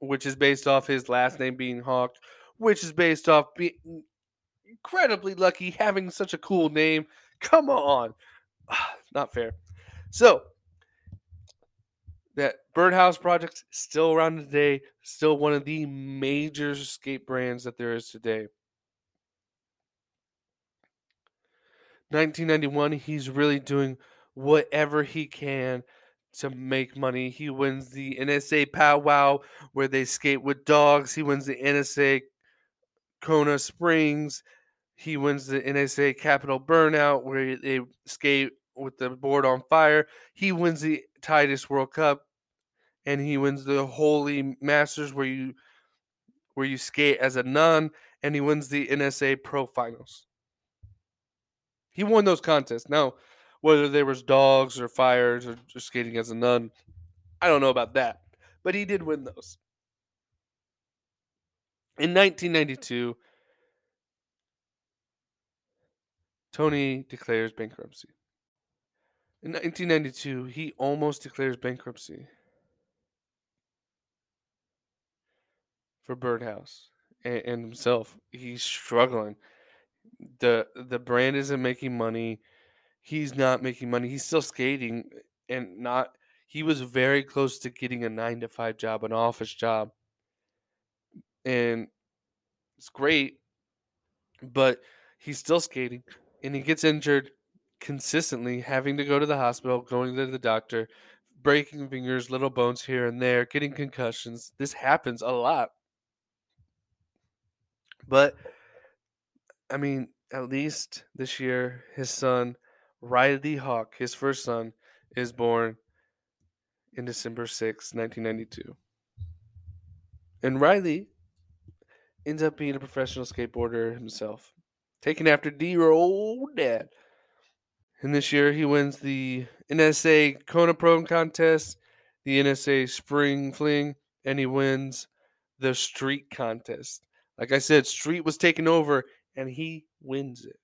which is based off his last name being Hawk, which is based off being incredibly lucky having such a cool name. Come on. Not fair. So, that Birdhouse project still around today, still one of the major skate brands that there is today. 1991, he's really doing whatever he can to make money. He wins the NSA Powwow where they skate with dogs. He wins the NSA Kona Springs. He wins the NSA Capital Burnout where they skate with the board on fire. He wins the Titus World Cup and he wins the Holy Masters where you where you skate as a nun and he wins the NSA Pro Finals. He won those contests. Now, whether there was dogs or fires or just skating as a nun, I don't know about that, but he did win those. In 1992, Tony declares bankruptcy. In 1992, he almost declares bankruptcy for Birdhouse and, and himself. He's struggling. the The brand isn't making money. He's not making money. He's still skating and not. he was very close to getting a nine to five job, an office job. And it's great, but he's still skating and he gets injured consistently, having to go to the hospital, going to the doctor, breaking fingers, little bones here and there, getting concussions. This happens a lot. But I mean, at least this year, his son, Riley Hawk, his first son, is born in December 6, 1992. And Riley ends up being a professional skateboarder himself, taken after D old dad. And this year he wins the NSA Kona Pro contest, the NSA Spring Fling, and he wins the Street contest. Like I said, Street was taken over and he wins it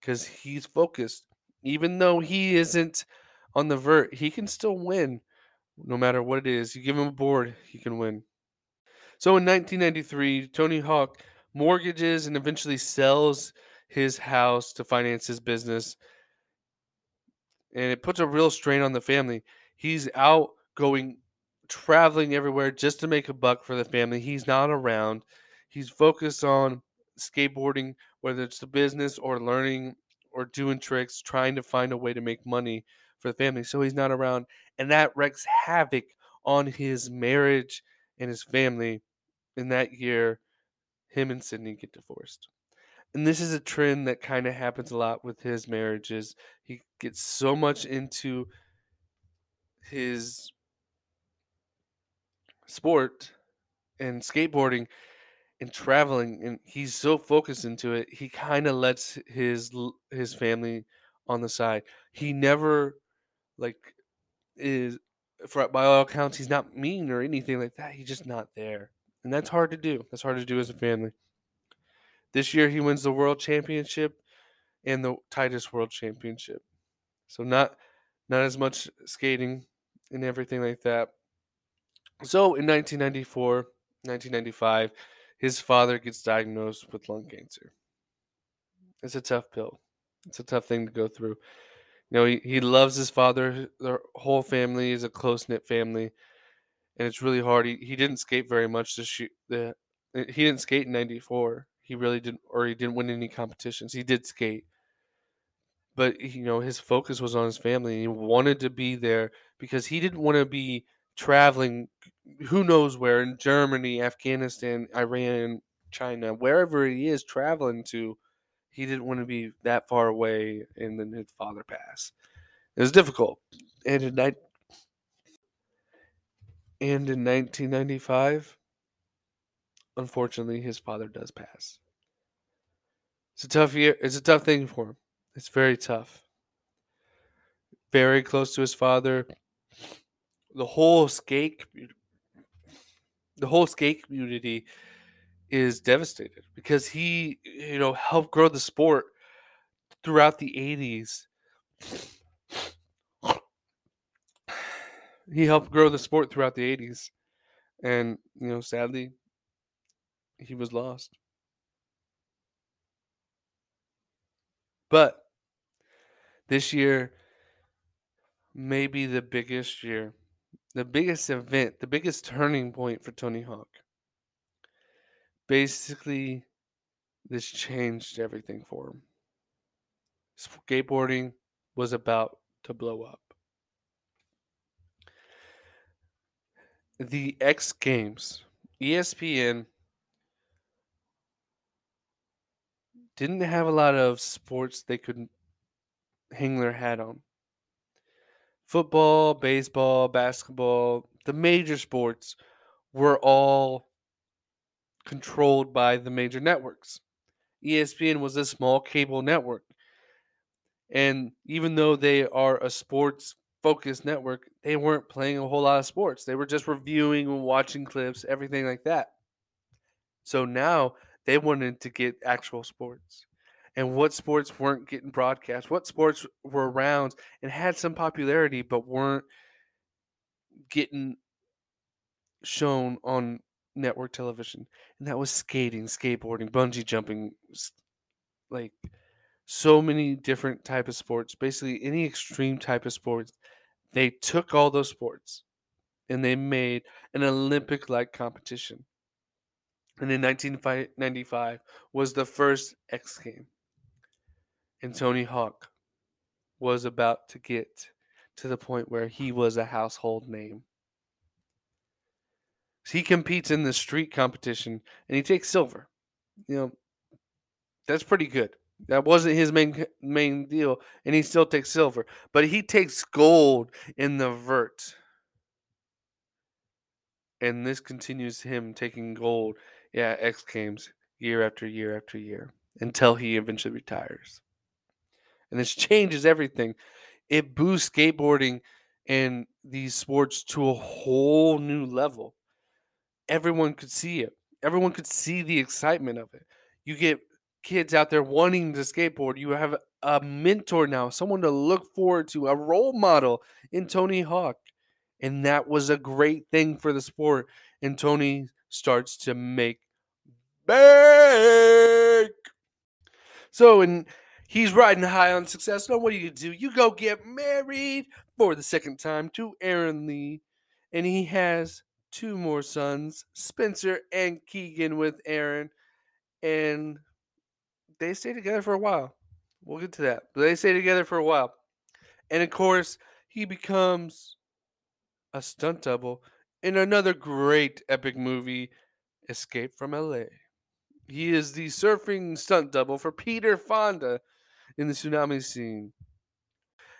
because he's focused. Even though he isn't on the vert, he can still win no matter what it is. You give him a board, he can win. So in 1993, Tony Hawk mortgages and eventually sells his house to finance his business. And it puts a real strain on the family. He's out going traveling everywhere just to make a buck for the family. He's not around. He's focused on skateboarding, whether it's the business or learning or doing tricks, trying to find a way to make money for the family. So he's not around. And that wreaks havoc on his marriage and his family. In that year, him and Sydney get divorced. And this is a trend that kind of happens a lot with his marriages. He gets so much into his sport and skateboarding and traveling and he's so focused into it he kind of lets his his family on the side. He never like is for by all accounts he's not mean or anything like that he's just not there and that's hard to do that's hard to do as a family. This year he wins the world championship and the titus world championship. So not not as much skating and everything like that. So in 1994 1995 his father gets diagnosed with lung cancer. It's a tough pill. It's a tough thing to go through. You know, he, he loves his father. Their whole family is a close knit family, and it's really hard. He, he didn't skate very much this year. The, eh, he didn't skate in '94. He really didn't, or he didn't win any competitions. He did skate, but you know his focus was on his family. He wanted to be there because he didn't want to be traveling who knows where in Germany, Afghanistan, Iran, China, wherever he is traveling to, he didn't want to be that far away and then his father pass. It was difficult. And in, and in 1995, unfortunately, his father does pass. It's a tough year. It's a tough thing for him. It's very tough. Very close to his father. The whole skate the whole skate community is devastated because he, you know, helped grow the sport throughout the 80s. He helped grow the sport throughout the 80s. And, you know, sadly, he was lost. But this year may be the biggest year the biggest event, the biggest turning point for Tony Hawk. Basically, this changed everything for him. Skateboarding was about to blow up. The X Games, ESPN didn't have a lot of sports they could hang their hat on football, baseball, basketball, the major sports were all controlled by the major networks. ESPN was a small cable network. And even though they are a sports focused network, they weren't playing a whole lot of sports. They were just reviewing and watching clips, everything like that. So now they wanted to get actual sports and what sports weren't getting broadcast, what sports were around and had some popularity but weren't getting shown on network television. And that was skating, skateboarding, bungee jumping, like so many different type of sports. Basically any extreme type of sports they took all those sports and they made an Olympic like competition. And in 1995 was the first X game. And Tony Hawk was about to get to the point where he was a household name. He competes in the street competition and he takes silver. You know, that's pretty good. That wasn't his main main deal, and he still takes silver. But he takes gold in the vert. And this continues him taking gold yeah, X Games year after year after year until he eventually retires. And this changes everything. It boosts skateboarding and these sports to a whole new level. Everyone could see it. Everyone could see the excitement of it. You get kids out there wanting to skateboard. You have a mentor now, someone to look forward to, a role model in Tony Hawk. And that was a great thing for the sport. And Tony starts to make bank. So, and he's riding high on success. Now, what do you do? You go get married for the second time to Erin Lee. And he has two more sons, Spencer and Keegan, with Erin. And they stay together for a while. We'll get to that. But they stay together for a while. And of course, he becomes a stunt double in another great epic movie, Escape from LA. He is the surfing stunt double for Peter Fonda in the tsunami scene.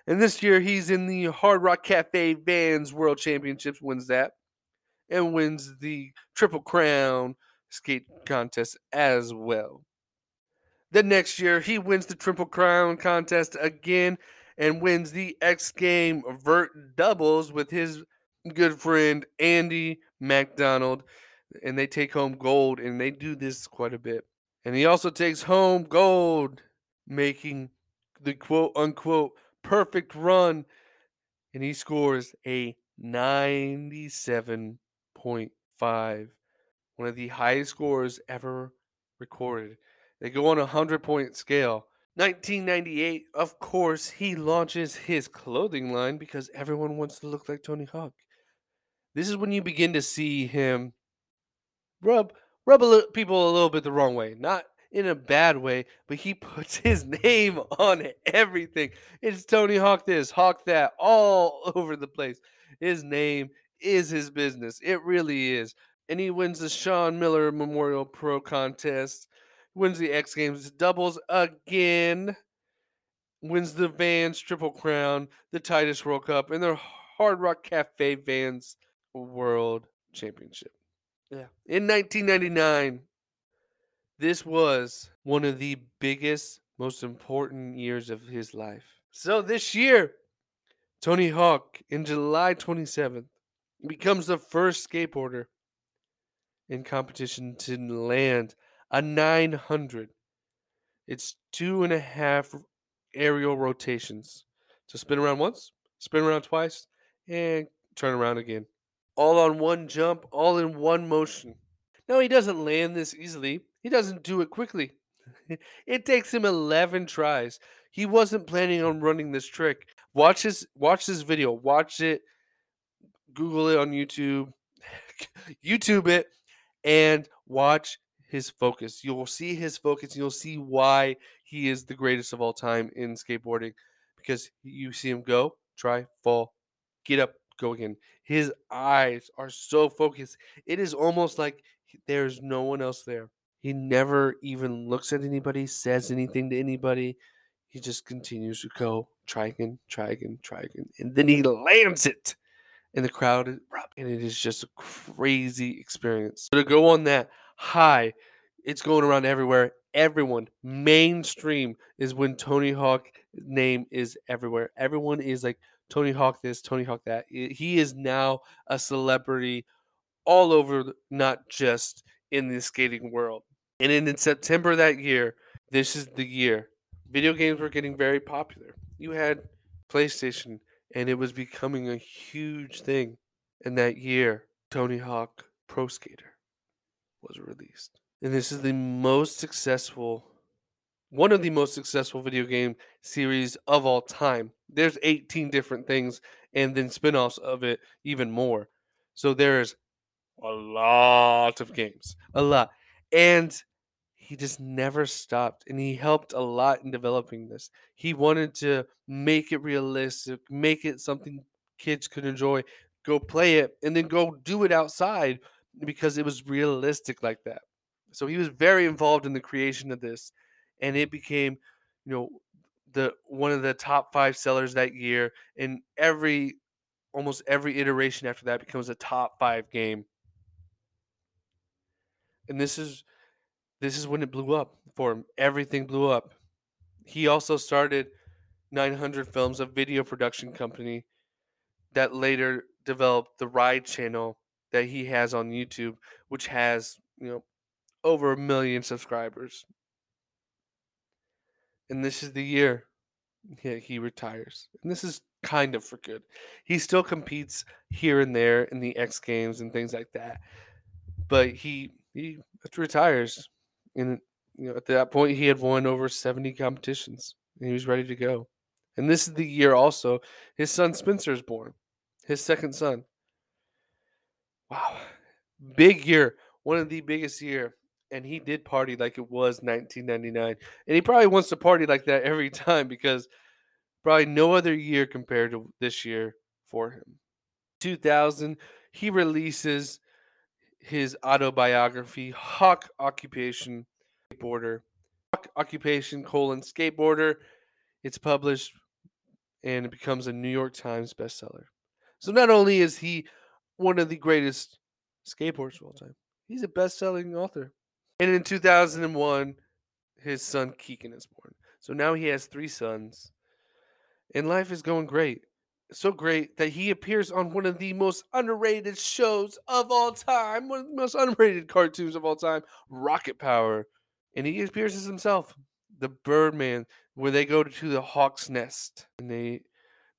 And this year he's in the Hard Rock Cafe Vans World Championships, wins that, and wins the Triple Crown skate contest as well. The next year, he wins the Triple Crown contest again and wins the X Game Vert doubles with his good friend Andy Macdonald. And they take home gold, and they do this quite a bit. And he also takes home gold, making the quote unquote perfect run. And he scores a 97.5, one of the highest scores ever recorded. They go on a 100 point scale. 1998, of course, he launches his clothing line because everyone wants to look like Tony Hawk. This is when you begin to see him rub rub a little, people a little bit the wrong way. Not in a bad way, but he puts his name on everything. It's Tony Hawk this, Hawk that, all over the place. His name is his business. It really is. And he wins the Sean Miller Memorial Pro Contest wins the X Games, doubles again, wins the Vans Triple Crown, the Titus World Cup, and the Hard Rock Cafe Vans World Championship. Yeah. In 1999, this was one of the biggest, most important years of his life. So this year, Tony Hawk, in July 27th, becomes the first skateboarder in competition to land a 900. It's two and a half aerial rotations. So spin around once, spin around twice, and turn around again. All on one jump, all in one motion. Now he doesn't land this easily. He doesn't do it quickly. it takes him 11 tries. He wasn't planning on running this trick. Watch his watch this video. Watch it. Google it on YouTube. YouTube it and watch his focus. You'll see his focus. You'll see why he is the greatest of all time in skateboarding because you see him go, try, fall, get up, go again. His eyes are so focused. It is almost like there's no one else there. He never even looks at anybody, says anything to anybody. He just continues to go, try again, try again, try again. And then he lands it. And the crowd and it is just a crazy experience. So to go on that high. It's going around everywhere. Everyone, mainstream is when Tony Hawk name is everywhere. Everyone is like Tony Hawk this, Tony Hawk that. He is now a celebrity all over, not just in the skating world. And in, in September that year, this is the year video games were getting very popular. You had PlayStation, and it was becoming a huge thing. And that year, Tony Hawk Pro Skater was released. And this is the most successful, one of the most successful video game series of all time. There's 18 different things, and then spin-offs of it even more. So there's a lot of games, a lot. And he just never stopped and he helped a lot in developing this. He wanted to make it realistic, make it something kids could enjoy, go play it and then go do it outside because it was realistic like that. So he was very involved in the creation of this and it became, you know, the one of the top 5 sellers that year and every almost every iteration after that becomes a top 5 game. And this is this is when it blew up for him. Everything blew up. He also started 900 Films, a video production company that later developed the Ride channel that he has on YouTube, which has, you know, over a million subscribers. And this is the year he, retires. And this is kind of for good. He still competes here and there in the X Games and things like that. But he he retires and you know, at that point, he had won over 70 competitions and he was ready to go. And this is the year also his son Spencer is born, his second son. Wow. Big year. One of the biggest year. And he did party like it was 1999. And he probably wants to party like that every time because probably no other year compared to this year for him. 2000, he releases his autobiography, Hawk Occupation Skateboarder. Hawk Occupation colon skateboarder. It's published and it becomes a New York Times bestseller. So not only is he one of the greatest skateboarders of all time, he's a best-selling author. And in 2001, his son Keegan is born. So now he has three sons, and life is going great so great that he appears on one of the most underrated shows of all time, one of the most underrated cartoons of all time, Rocket Power. And he appears as himself, the Birdman, where they go to the Hawk's Nest and they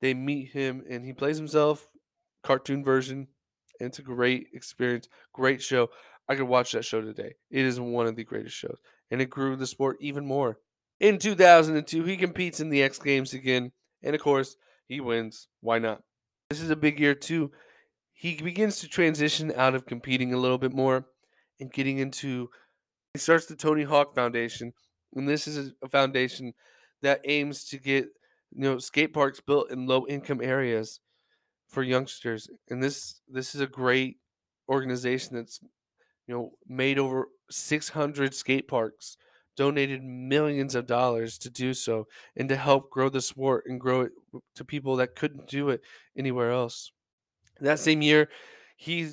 they meet him and he plays himself, cartoon version. It's a great experience, great show. I could watch that show today. It is one of the greatest shows. And it grew the sport even more. In 2002, he competes in the X Games again. And of course, he wins. Why not? This is a big year too. He begins to transition out of competing a little bit more and getting into he starts the Tony Hawk Foundation. And this is a foundation that aims to get you know skate parks built in low income areas for youngsters. And this this is a great organization that's you know made over 600 skate parks donated millions of dollars to do so and to help grow the sport and grow it to people that couldn't do it anywhere else. That same year, he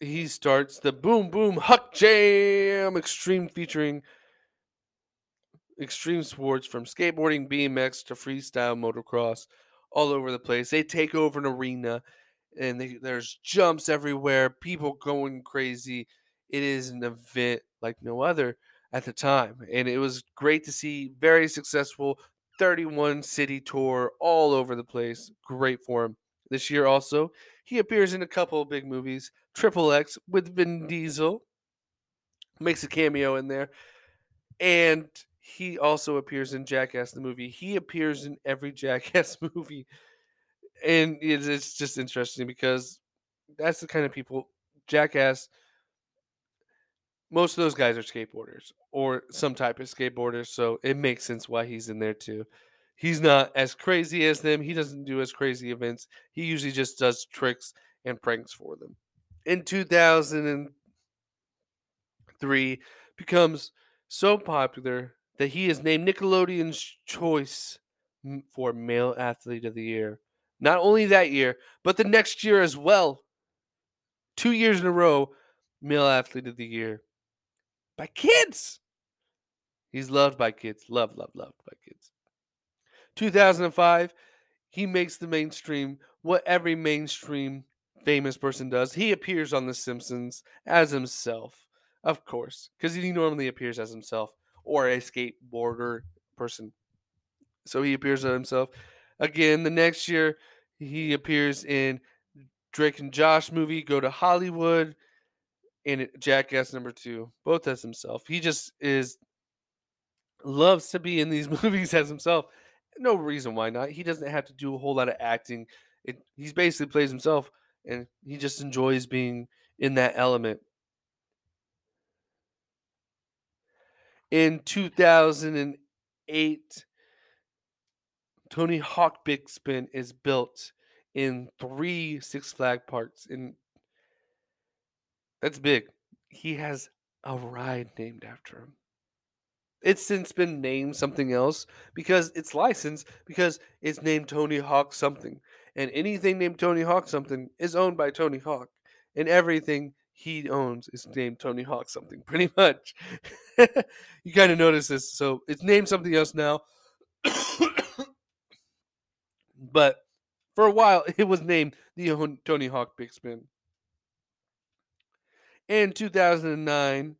he starts the Boom Boom Huck Jam Extreme featuring extreme sports from skateboarding, BMX to freestyle motocross all over the place. They take over an arena and they, there's jumps everywhere, people going crazy. It is an event like no other at the time. And it was great to see very successful 31 city tour all over the place. Great for him. This year also, he appears in a couple of big movies. Triple X with Vin Diesel makes a cameo in there. And he also appears in Jackass the movie. He appears in every Jackass movie. And it's just interesting because that's the kind of people Jackass most of those guys are skateboarders or some type of skateboarder, so it makes sense why he's in there too. He's not as crazy as them. He doesn't do as crazy events. He usually just does tricks and pranks for them. In 2003, becomes so popular that he is named Nickelodeon's choice for male athlete of the year. Not only that year, but the next year as well. Two years in a row, male athlete of the year by kids. He's loved by kids. Loved, loved, loved by kids. 2005, he makes the mainstream what every mainstream famous person does. He appears on The Simpsons as himself, of course, because he normally appears as himself or a skateboarder person. So he appears as himself. Again, the next year, he appears in Drake and Josh movie, Go to Hollywood and Jackass number two, both as himself. He just is loves to be in these movies as himself. No reason why not. He doesn't have to do a whole lot of acting it, he's basically plays himself, and he just enjoys being in that element. In 2008, Tony Hawk Big Spin is built in three Six Flag parks. In that's big. He has a ride named after him. It's since been named something else because it's licensed because it's named Tony Hawk something. And anything named Tony Hawk something is owned by Tony Hawk. And everything he owns is named Tony Hawk something, pretty much. you kind of notice this. So it's named something else now. but for a while, it was named the Tony Hawk Big Spin. In 2009,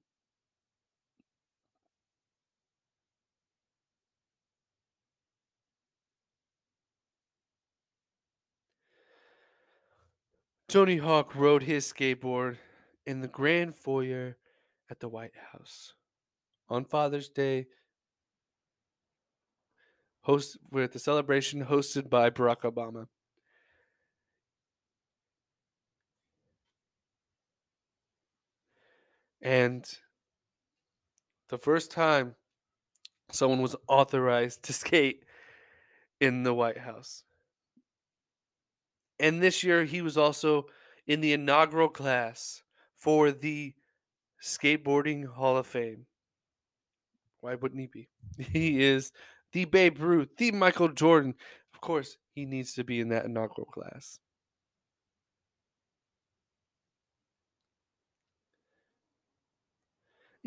Tony Hawk rode his skateboard in the grand foyer at the White House on Father's Day, host with the celebration hosted by Barack Obama. And the first time someone was authorized to skate in the White House. And this year, he was also in the inaugural class for the Skateboarding Hall of Fame. Why wouldn't he be? He is the Babe Ruth, the Michael Jordan. Of course, he needs to be in that inaugural class.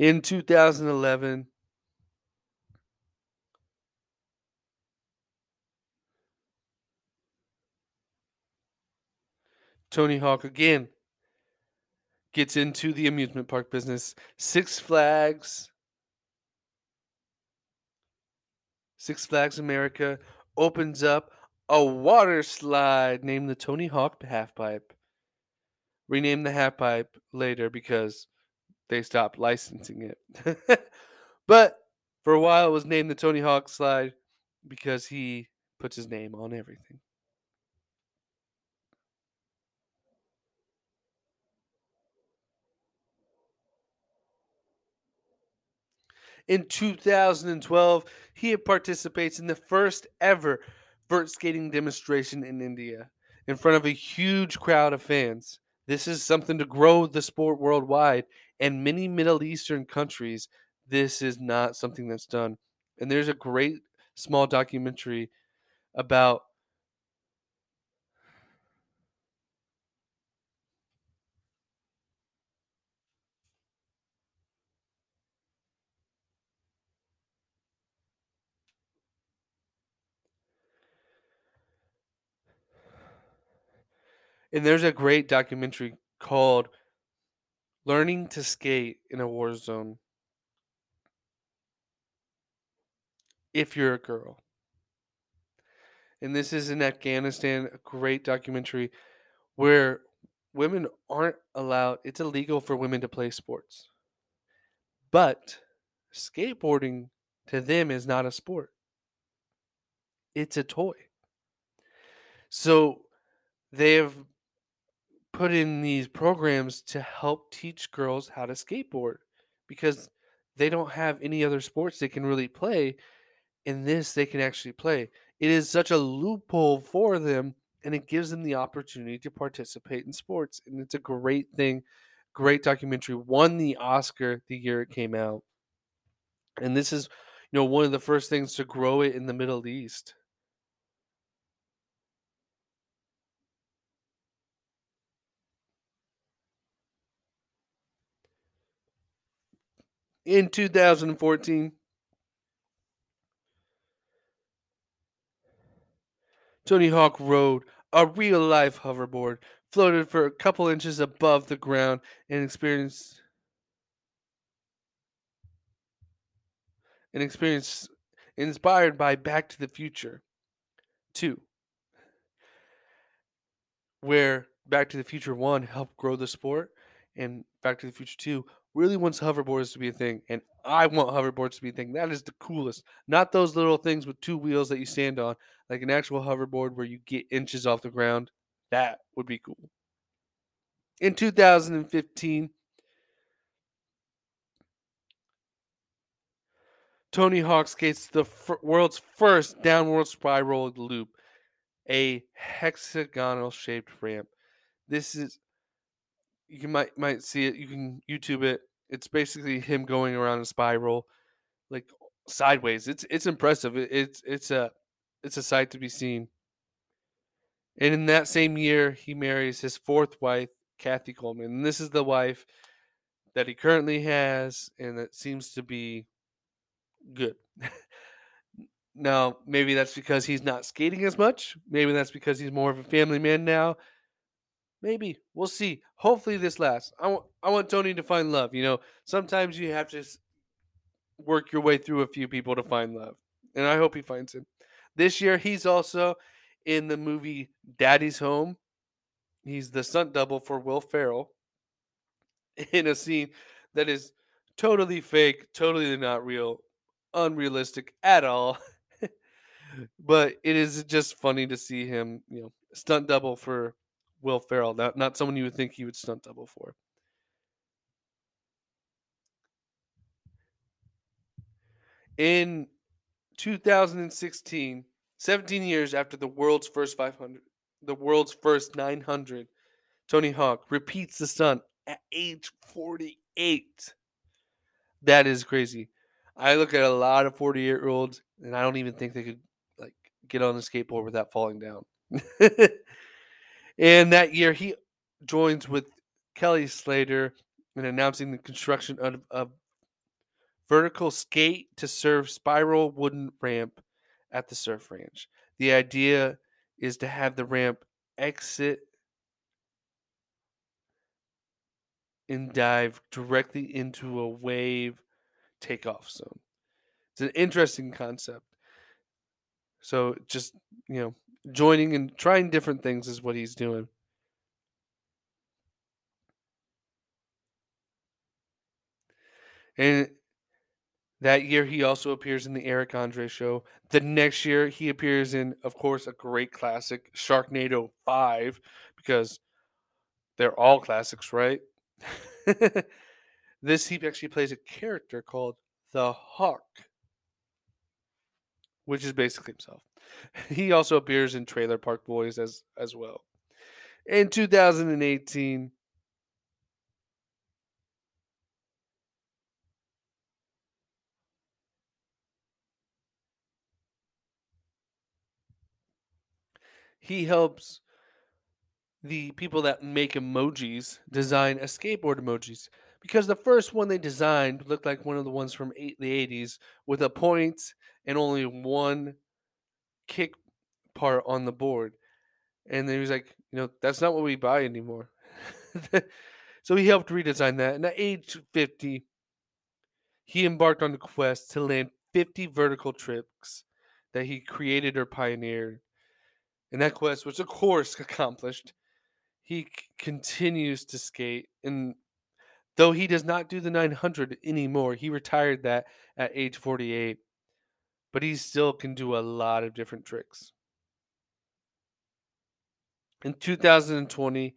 In 2011, Tony Hawk again gets into the amusement park business. Six Flags, Six Flags America opens up a water slide named the Tony Hawk Half Pipe. Renamed the Half Pipe later because they stopped licensing it. but for a while, it was named the Tony Hawk Slide because he puts his name on everything. In 2012, he participates in the first ever vert skating demonstration in India in front of a huge crowd of fans. This is something to grow the sport worldwide. And many Middle Eastern countries, this is not something that's done. And there's a great small documentary about And there's a great documentary called Learning to Skate in a War Zone. If you're a girl. And this is in Afghanistan, a great documentary where women aren't allowed, it's illegal for women to play sports. But skateboarding to them is not a sport, it's a toy. So they have put in these programs to help teach girls how to skateboard because they don't have any other sports they can really play. In this, they can actually play. It is such a loophole for them, and it gives them the opportunity to participate in sports. And it's a great thing, great documentary. Won the Oscar the year it came out. And this is, you know, one of the first things to grow it in the Middle East. In 2014. Tony Hawk rode a real life hoverboard, floated for a couple inches above the ground, and experienced an experience inspired by Back to the Future 2, where Back to the Future 1 helped grow the sport, and Back to the Future 2 really wants hoverboards to be a thing, and I want hoverboards to be a thing. That is the coolest. Not those little things with two wheels that you stand on, like an actual hoverboard where you get inches off the ground. That would be cool. In 2015, Tony Hawk skates the f- world's first downward spiral loop, a hexagonal shaped ramp. This is you might might see it. You can YouTube it. It's basically him going around a spiral, like sideways. It's it's impressive. It, it's it's a it's a sight to be seen. And in that same year, he marries his fourth wife, Kathy Coleman. And this is the wife that he currently has, and that seems to be good. now, maybe that's because he's not skating as much. Maybe that's because he's more of a family man now. Maybe we'll see. Hopefully, this lasts. I want I want Tony to find love. You know, sometimes you have to work your way through a few people to find love, and I hope he finds him. This year, he's also in the movie Daddy's Home. He's the stunt double for Will Ferrell in a scene that is totally fake, totally not real, unrealistic at all. but it is just funny to see him, you know, stunt double for Will Ferrell, not not someone you would think he would stunt double for. In 2016, 17 years after the world's first 500, the world's first 900, Tony Hawk repeats the stunt at age 48. That is crazy. I look at a lot of 48 year olds and I don't even think they could like get on the skateboard without falling down. and that year he joins mm-hmm. with Kelly Slater in announcing the construction of a vertical skate to surf spiral wooden ramp at the surf ranch. The idea is to have the ramp exit and dive directly into a wave takeoff zone. It's an interesting concept. So just, you know, joining and trying different things is what he's doing. And that year, he also appears in the Eric Andre show. The next year, he appears in, of course, a great classic, Sharknado 5, because they're all classics, right? this, he actually plays a character called the Hawk, which is basically himself. He also appears in Trailer Park Boys as, as well. In 2018, he helps the people that make emojis design a skateboard emojis because the first one they designed looked like one of the ones from eight, the 80s with a point and only one kick part on the board and then he was like you know that's not what we buy anymore. So he helped redesign that and at age 50 he embarked on the quest to land 50 vertical tricks that he created or pioneered and that quest was of course accomplished. He c- continues to skate and though he does not do the 900 anymore he retired that at age 48 but he still can do a lot of different tricks in 2020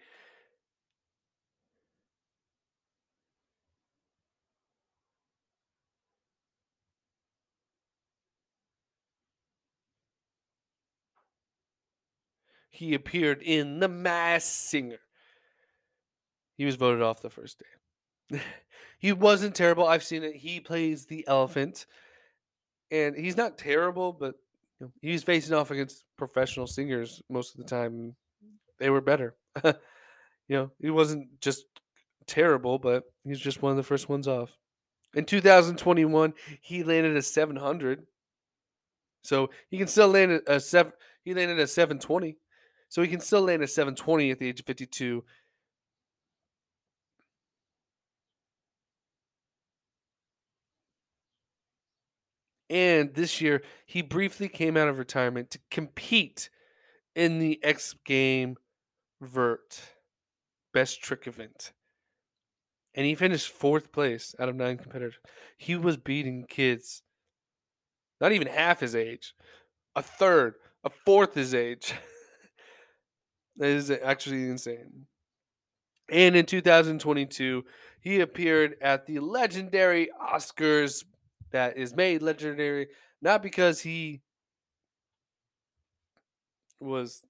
he appeared in The Masked Singer. He was voted off the first day. he wasn't terrible. I've seen it. He plays the elephant, and he's not terrible, but you know, he's facing off against professional singers most of the time. They were better. you know, he wasn't just terrible, but he's just one of the first ones off. In 2021, he landed a 700. So he can still land a, a seven. He landed a 720. So he can still land a 720 at the age of 52. And this year, he briefly came out of retirement to compete in the X Game Vert Best Trick event. and he finished fourth place out of nine competitors. He was beating kids, not even half his age, a third, a fourth his age. that is actually insane. And in 2022, he appeared at the legendary Oscars that is made legendary not because he was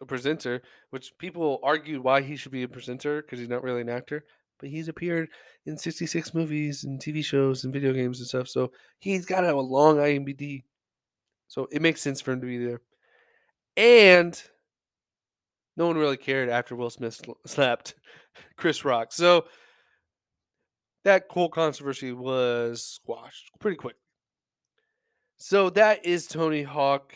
a presenter, which people argued why he should be a presenter because he's not really an actor, but he's appeared in 66 movies and TV shows and video games and stuff. So he's got a long IMDb. So it makes sense for him to be there. And no one really cared after Will Smith slapped Chris Rock. So that whole controversy was squashed pretty quick. So that is Tony Hawk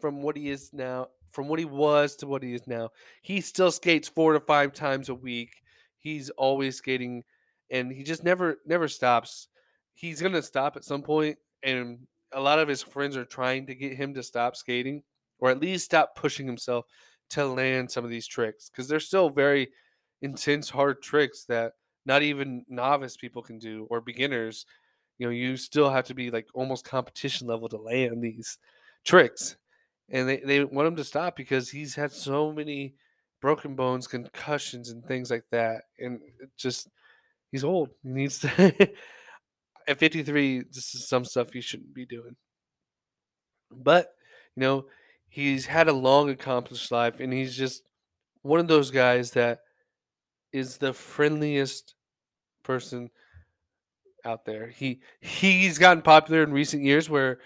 from what he is now, from what he was to what he is now. He still skates four to five times a week. He's always skating and he just never never stops. He's going to stop at some point and a lot of his friends are trying to get him to stop skating or at least stop pushing himself to land some of these tricks because they're still very intense, hard tricks that not even novice people can do or beginners. You know, you still have to be like almost competition level to land these tricks. And they, they want him to stop because he's had so many broken bones, concussions, and things like that. And just, he's old. He needs to. at 53, this is some stuff you shouldn't be doing. But, you know, he's had a long accomplished life and he's just one of those guys that is the friendliest person out there. He he's gotten popular in recent years where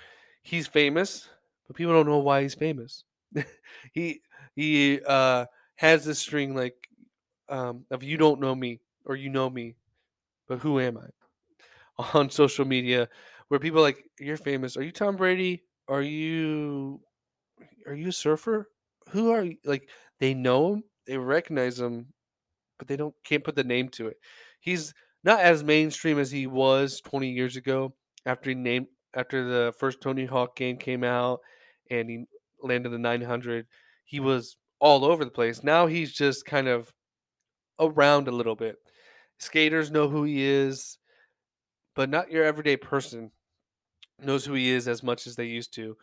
he's famous, but people don't know why he's famous. he he uh has this string like um of you don't know me or you know me, but who am I? On social media where people like you're famous. Are you Tom Brady? Are you are you a surfer? Who are you? Like they know him, they recognize him, but they don't can't put the name to it. He's not as mainstream as he was 20 years ago after he named after the first Tony Hawk game came out and he landed the 900. He was all over the place. Now he's just kind of around a little bit. Skaters know who he is, but not your everyday person knows who he is as much as they used to.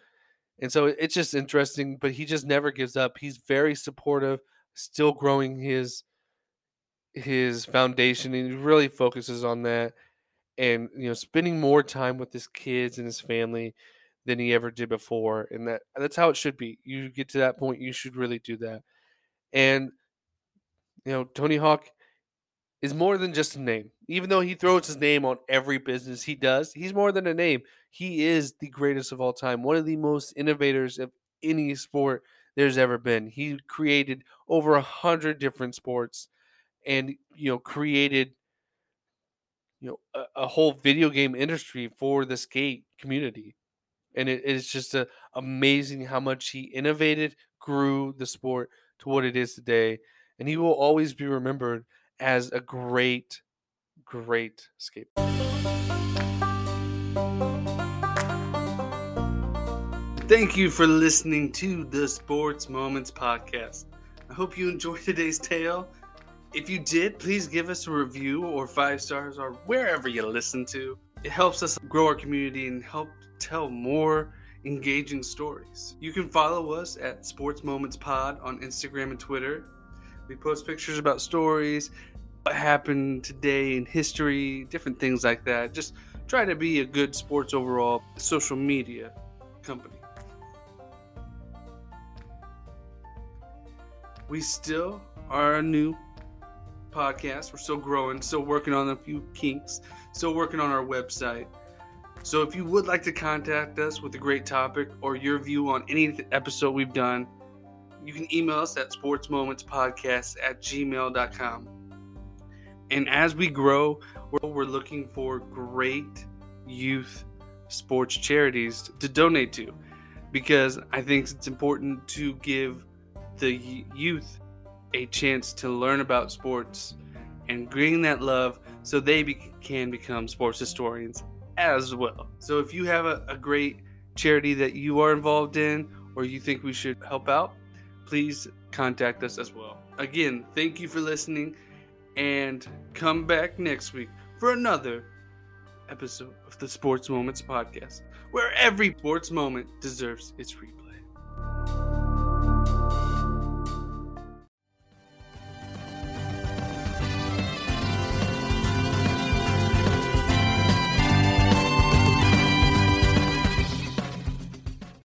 And so it's just interesting, but he just never gives up. He's very supportive, still growing his his foundation and he really focuses on that and you know spending more time with his kids and his family than he ever did before and that that's how it should be. You get to that point you should really do that. And you know Tony Hawk is more than just a name. Even though he throws his name on every business he does, he's more than a name. He is the greatest of all time, one of the most innovators of any sport there's ever been. He created over a hundred different sports and you know created you know a, a whole video game industry for the skate community and it is just a, amazing how much he innovated grew the sport to what it is today and he will always be remembered as a great, great skateboarder. Thank you for listening to the Sports Moments podcast. I hope you enjoyed today's tale. If you did, please give us a review or five stars or wherever you listen to. It helps us grow our community and help tell more engaging stories. You can follow us at Sports Moments Pod on Instagram and Twitter. We post pictures about stories, what happened today in history, different things like that. Just try to be a good sports overall social media company. We still are a new podcast. We're still growing, still working on a few kinks, still working on our website. So if you would like to contact us with a great topic or your view on any episode we've done, you can email us at sportsmomentspodcast at gmail.com. And as we grow, we're, we're looking for great youth sports charities to donate to because I think it's important to give the youth a chance to learn about sports and bring that love so they be- can become sports historians as well. So if you have a, a great charity that you are involved in or you think we should help out, please contact us as well. Again, thank you for listening and come back next week for another episode of the Sports Moments podcast, where every sports moment deserves its replay.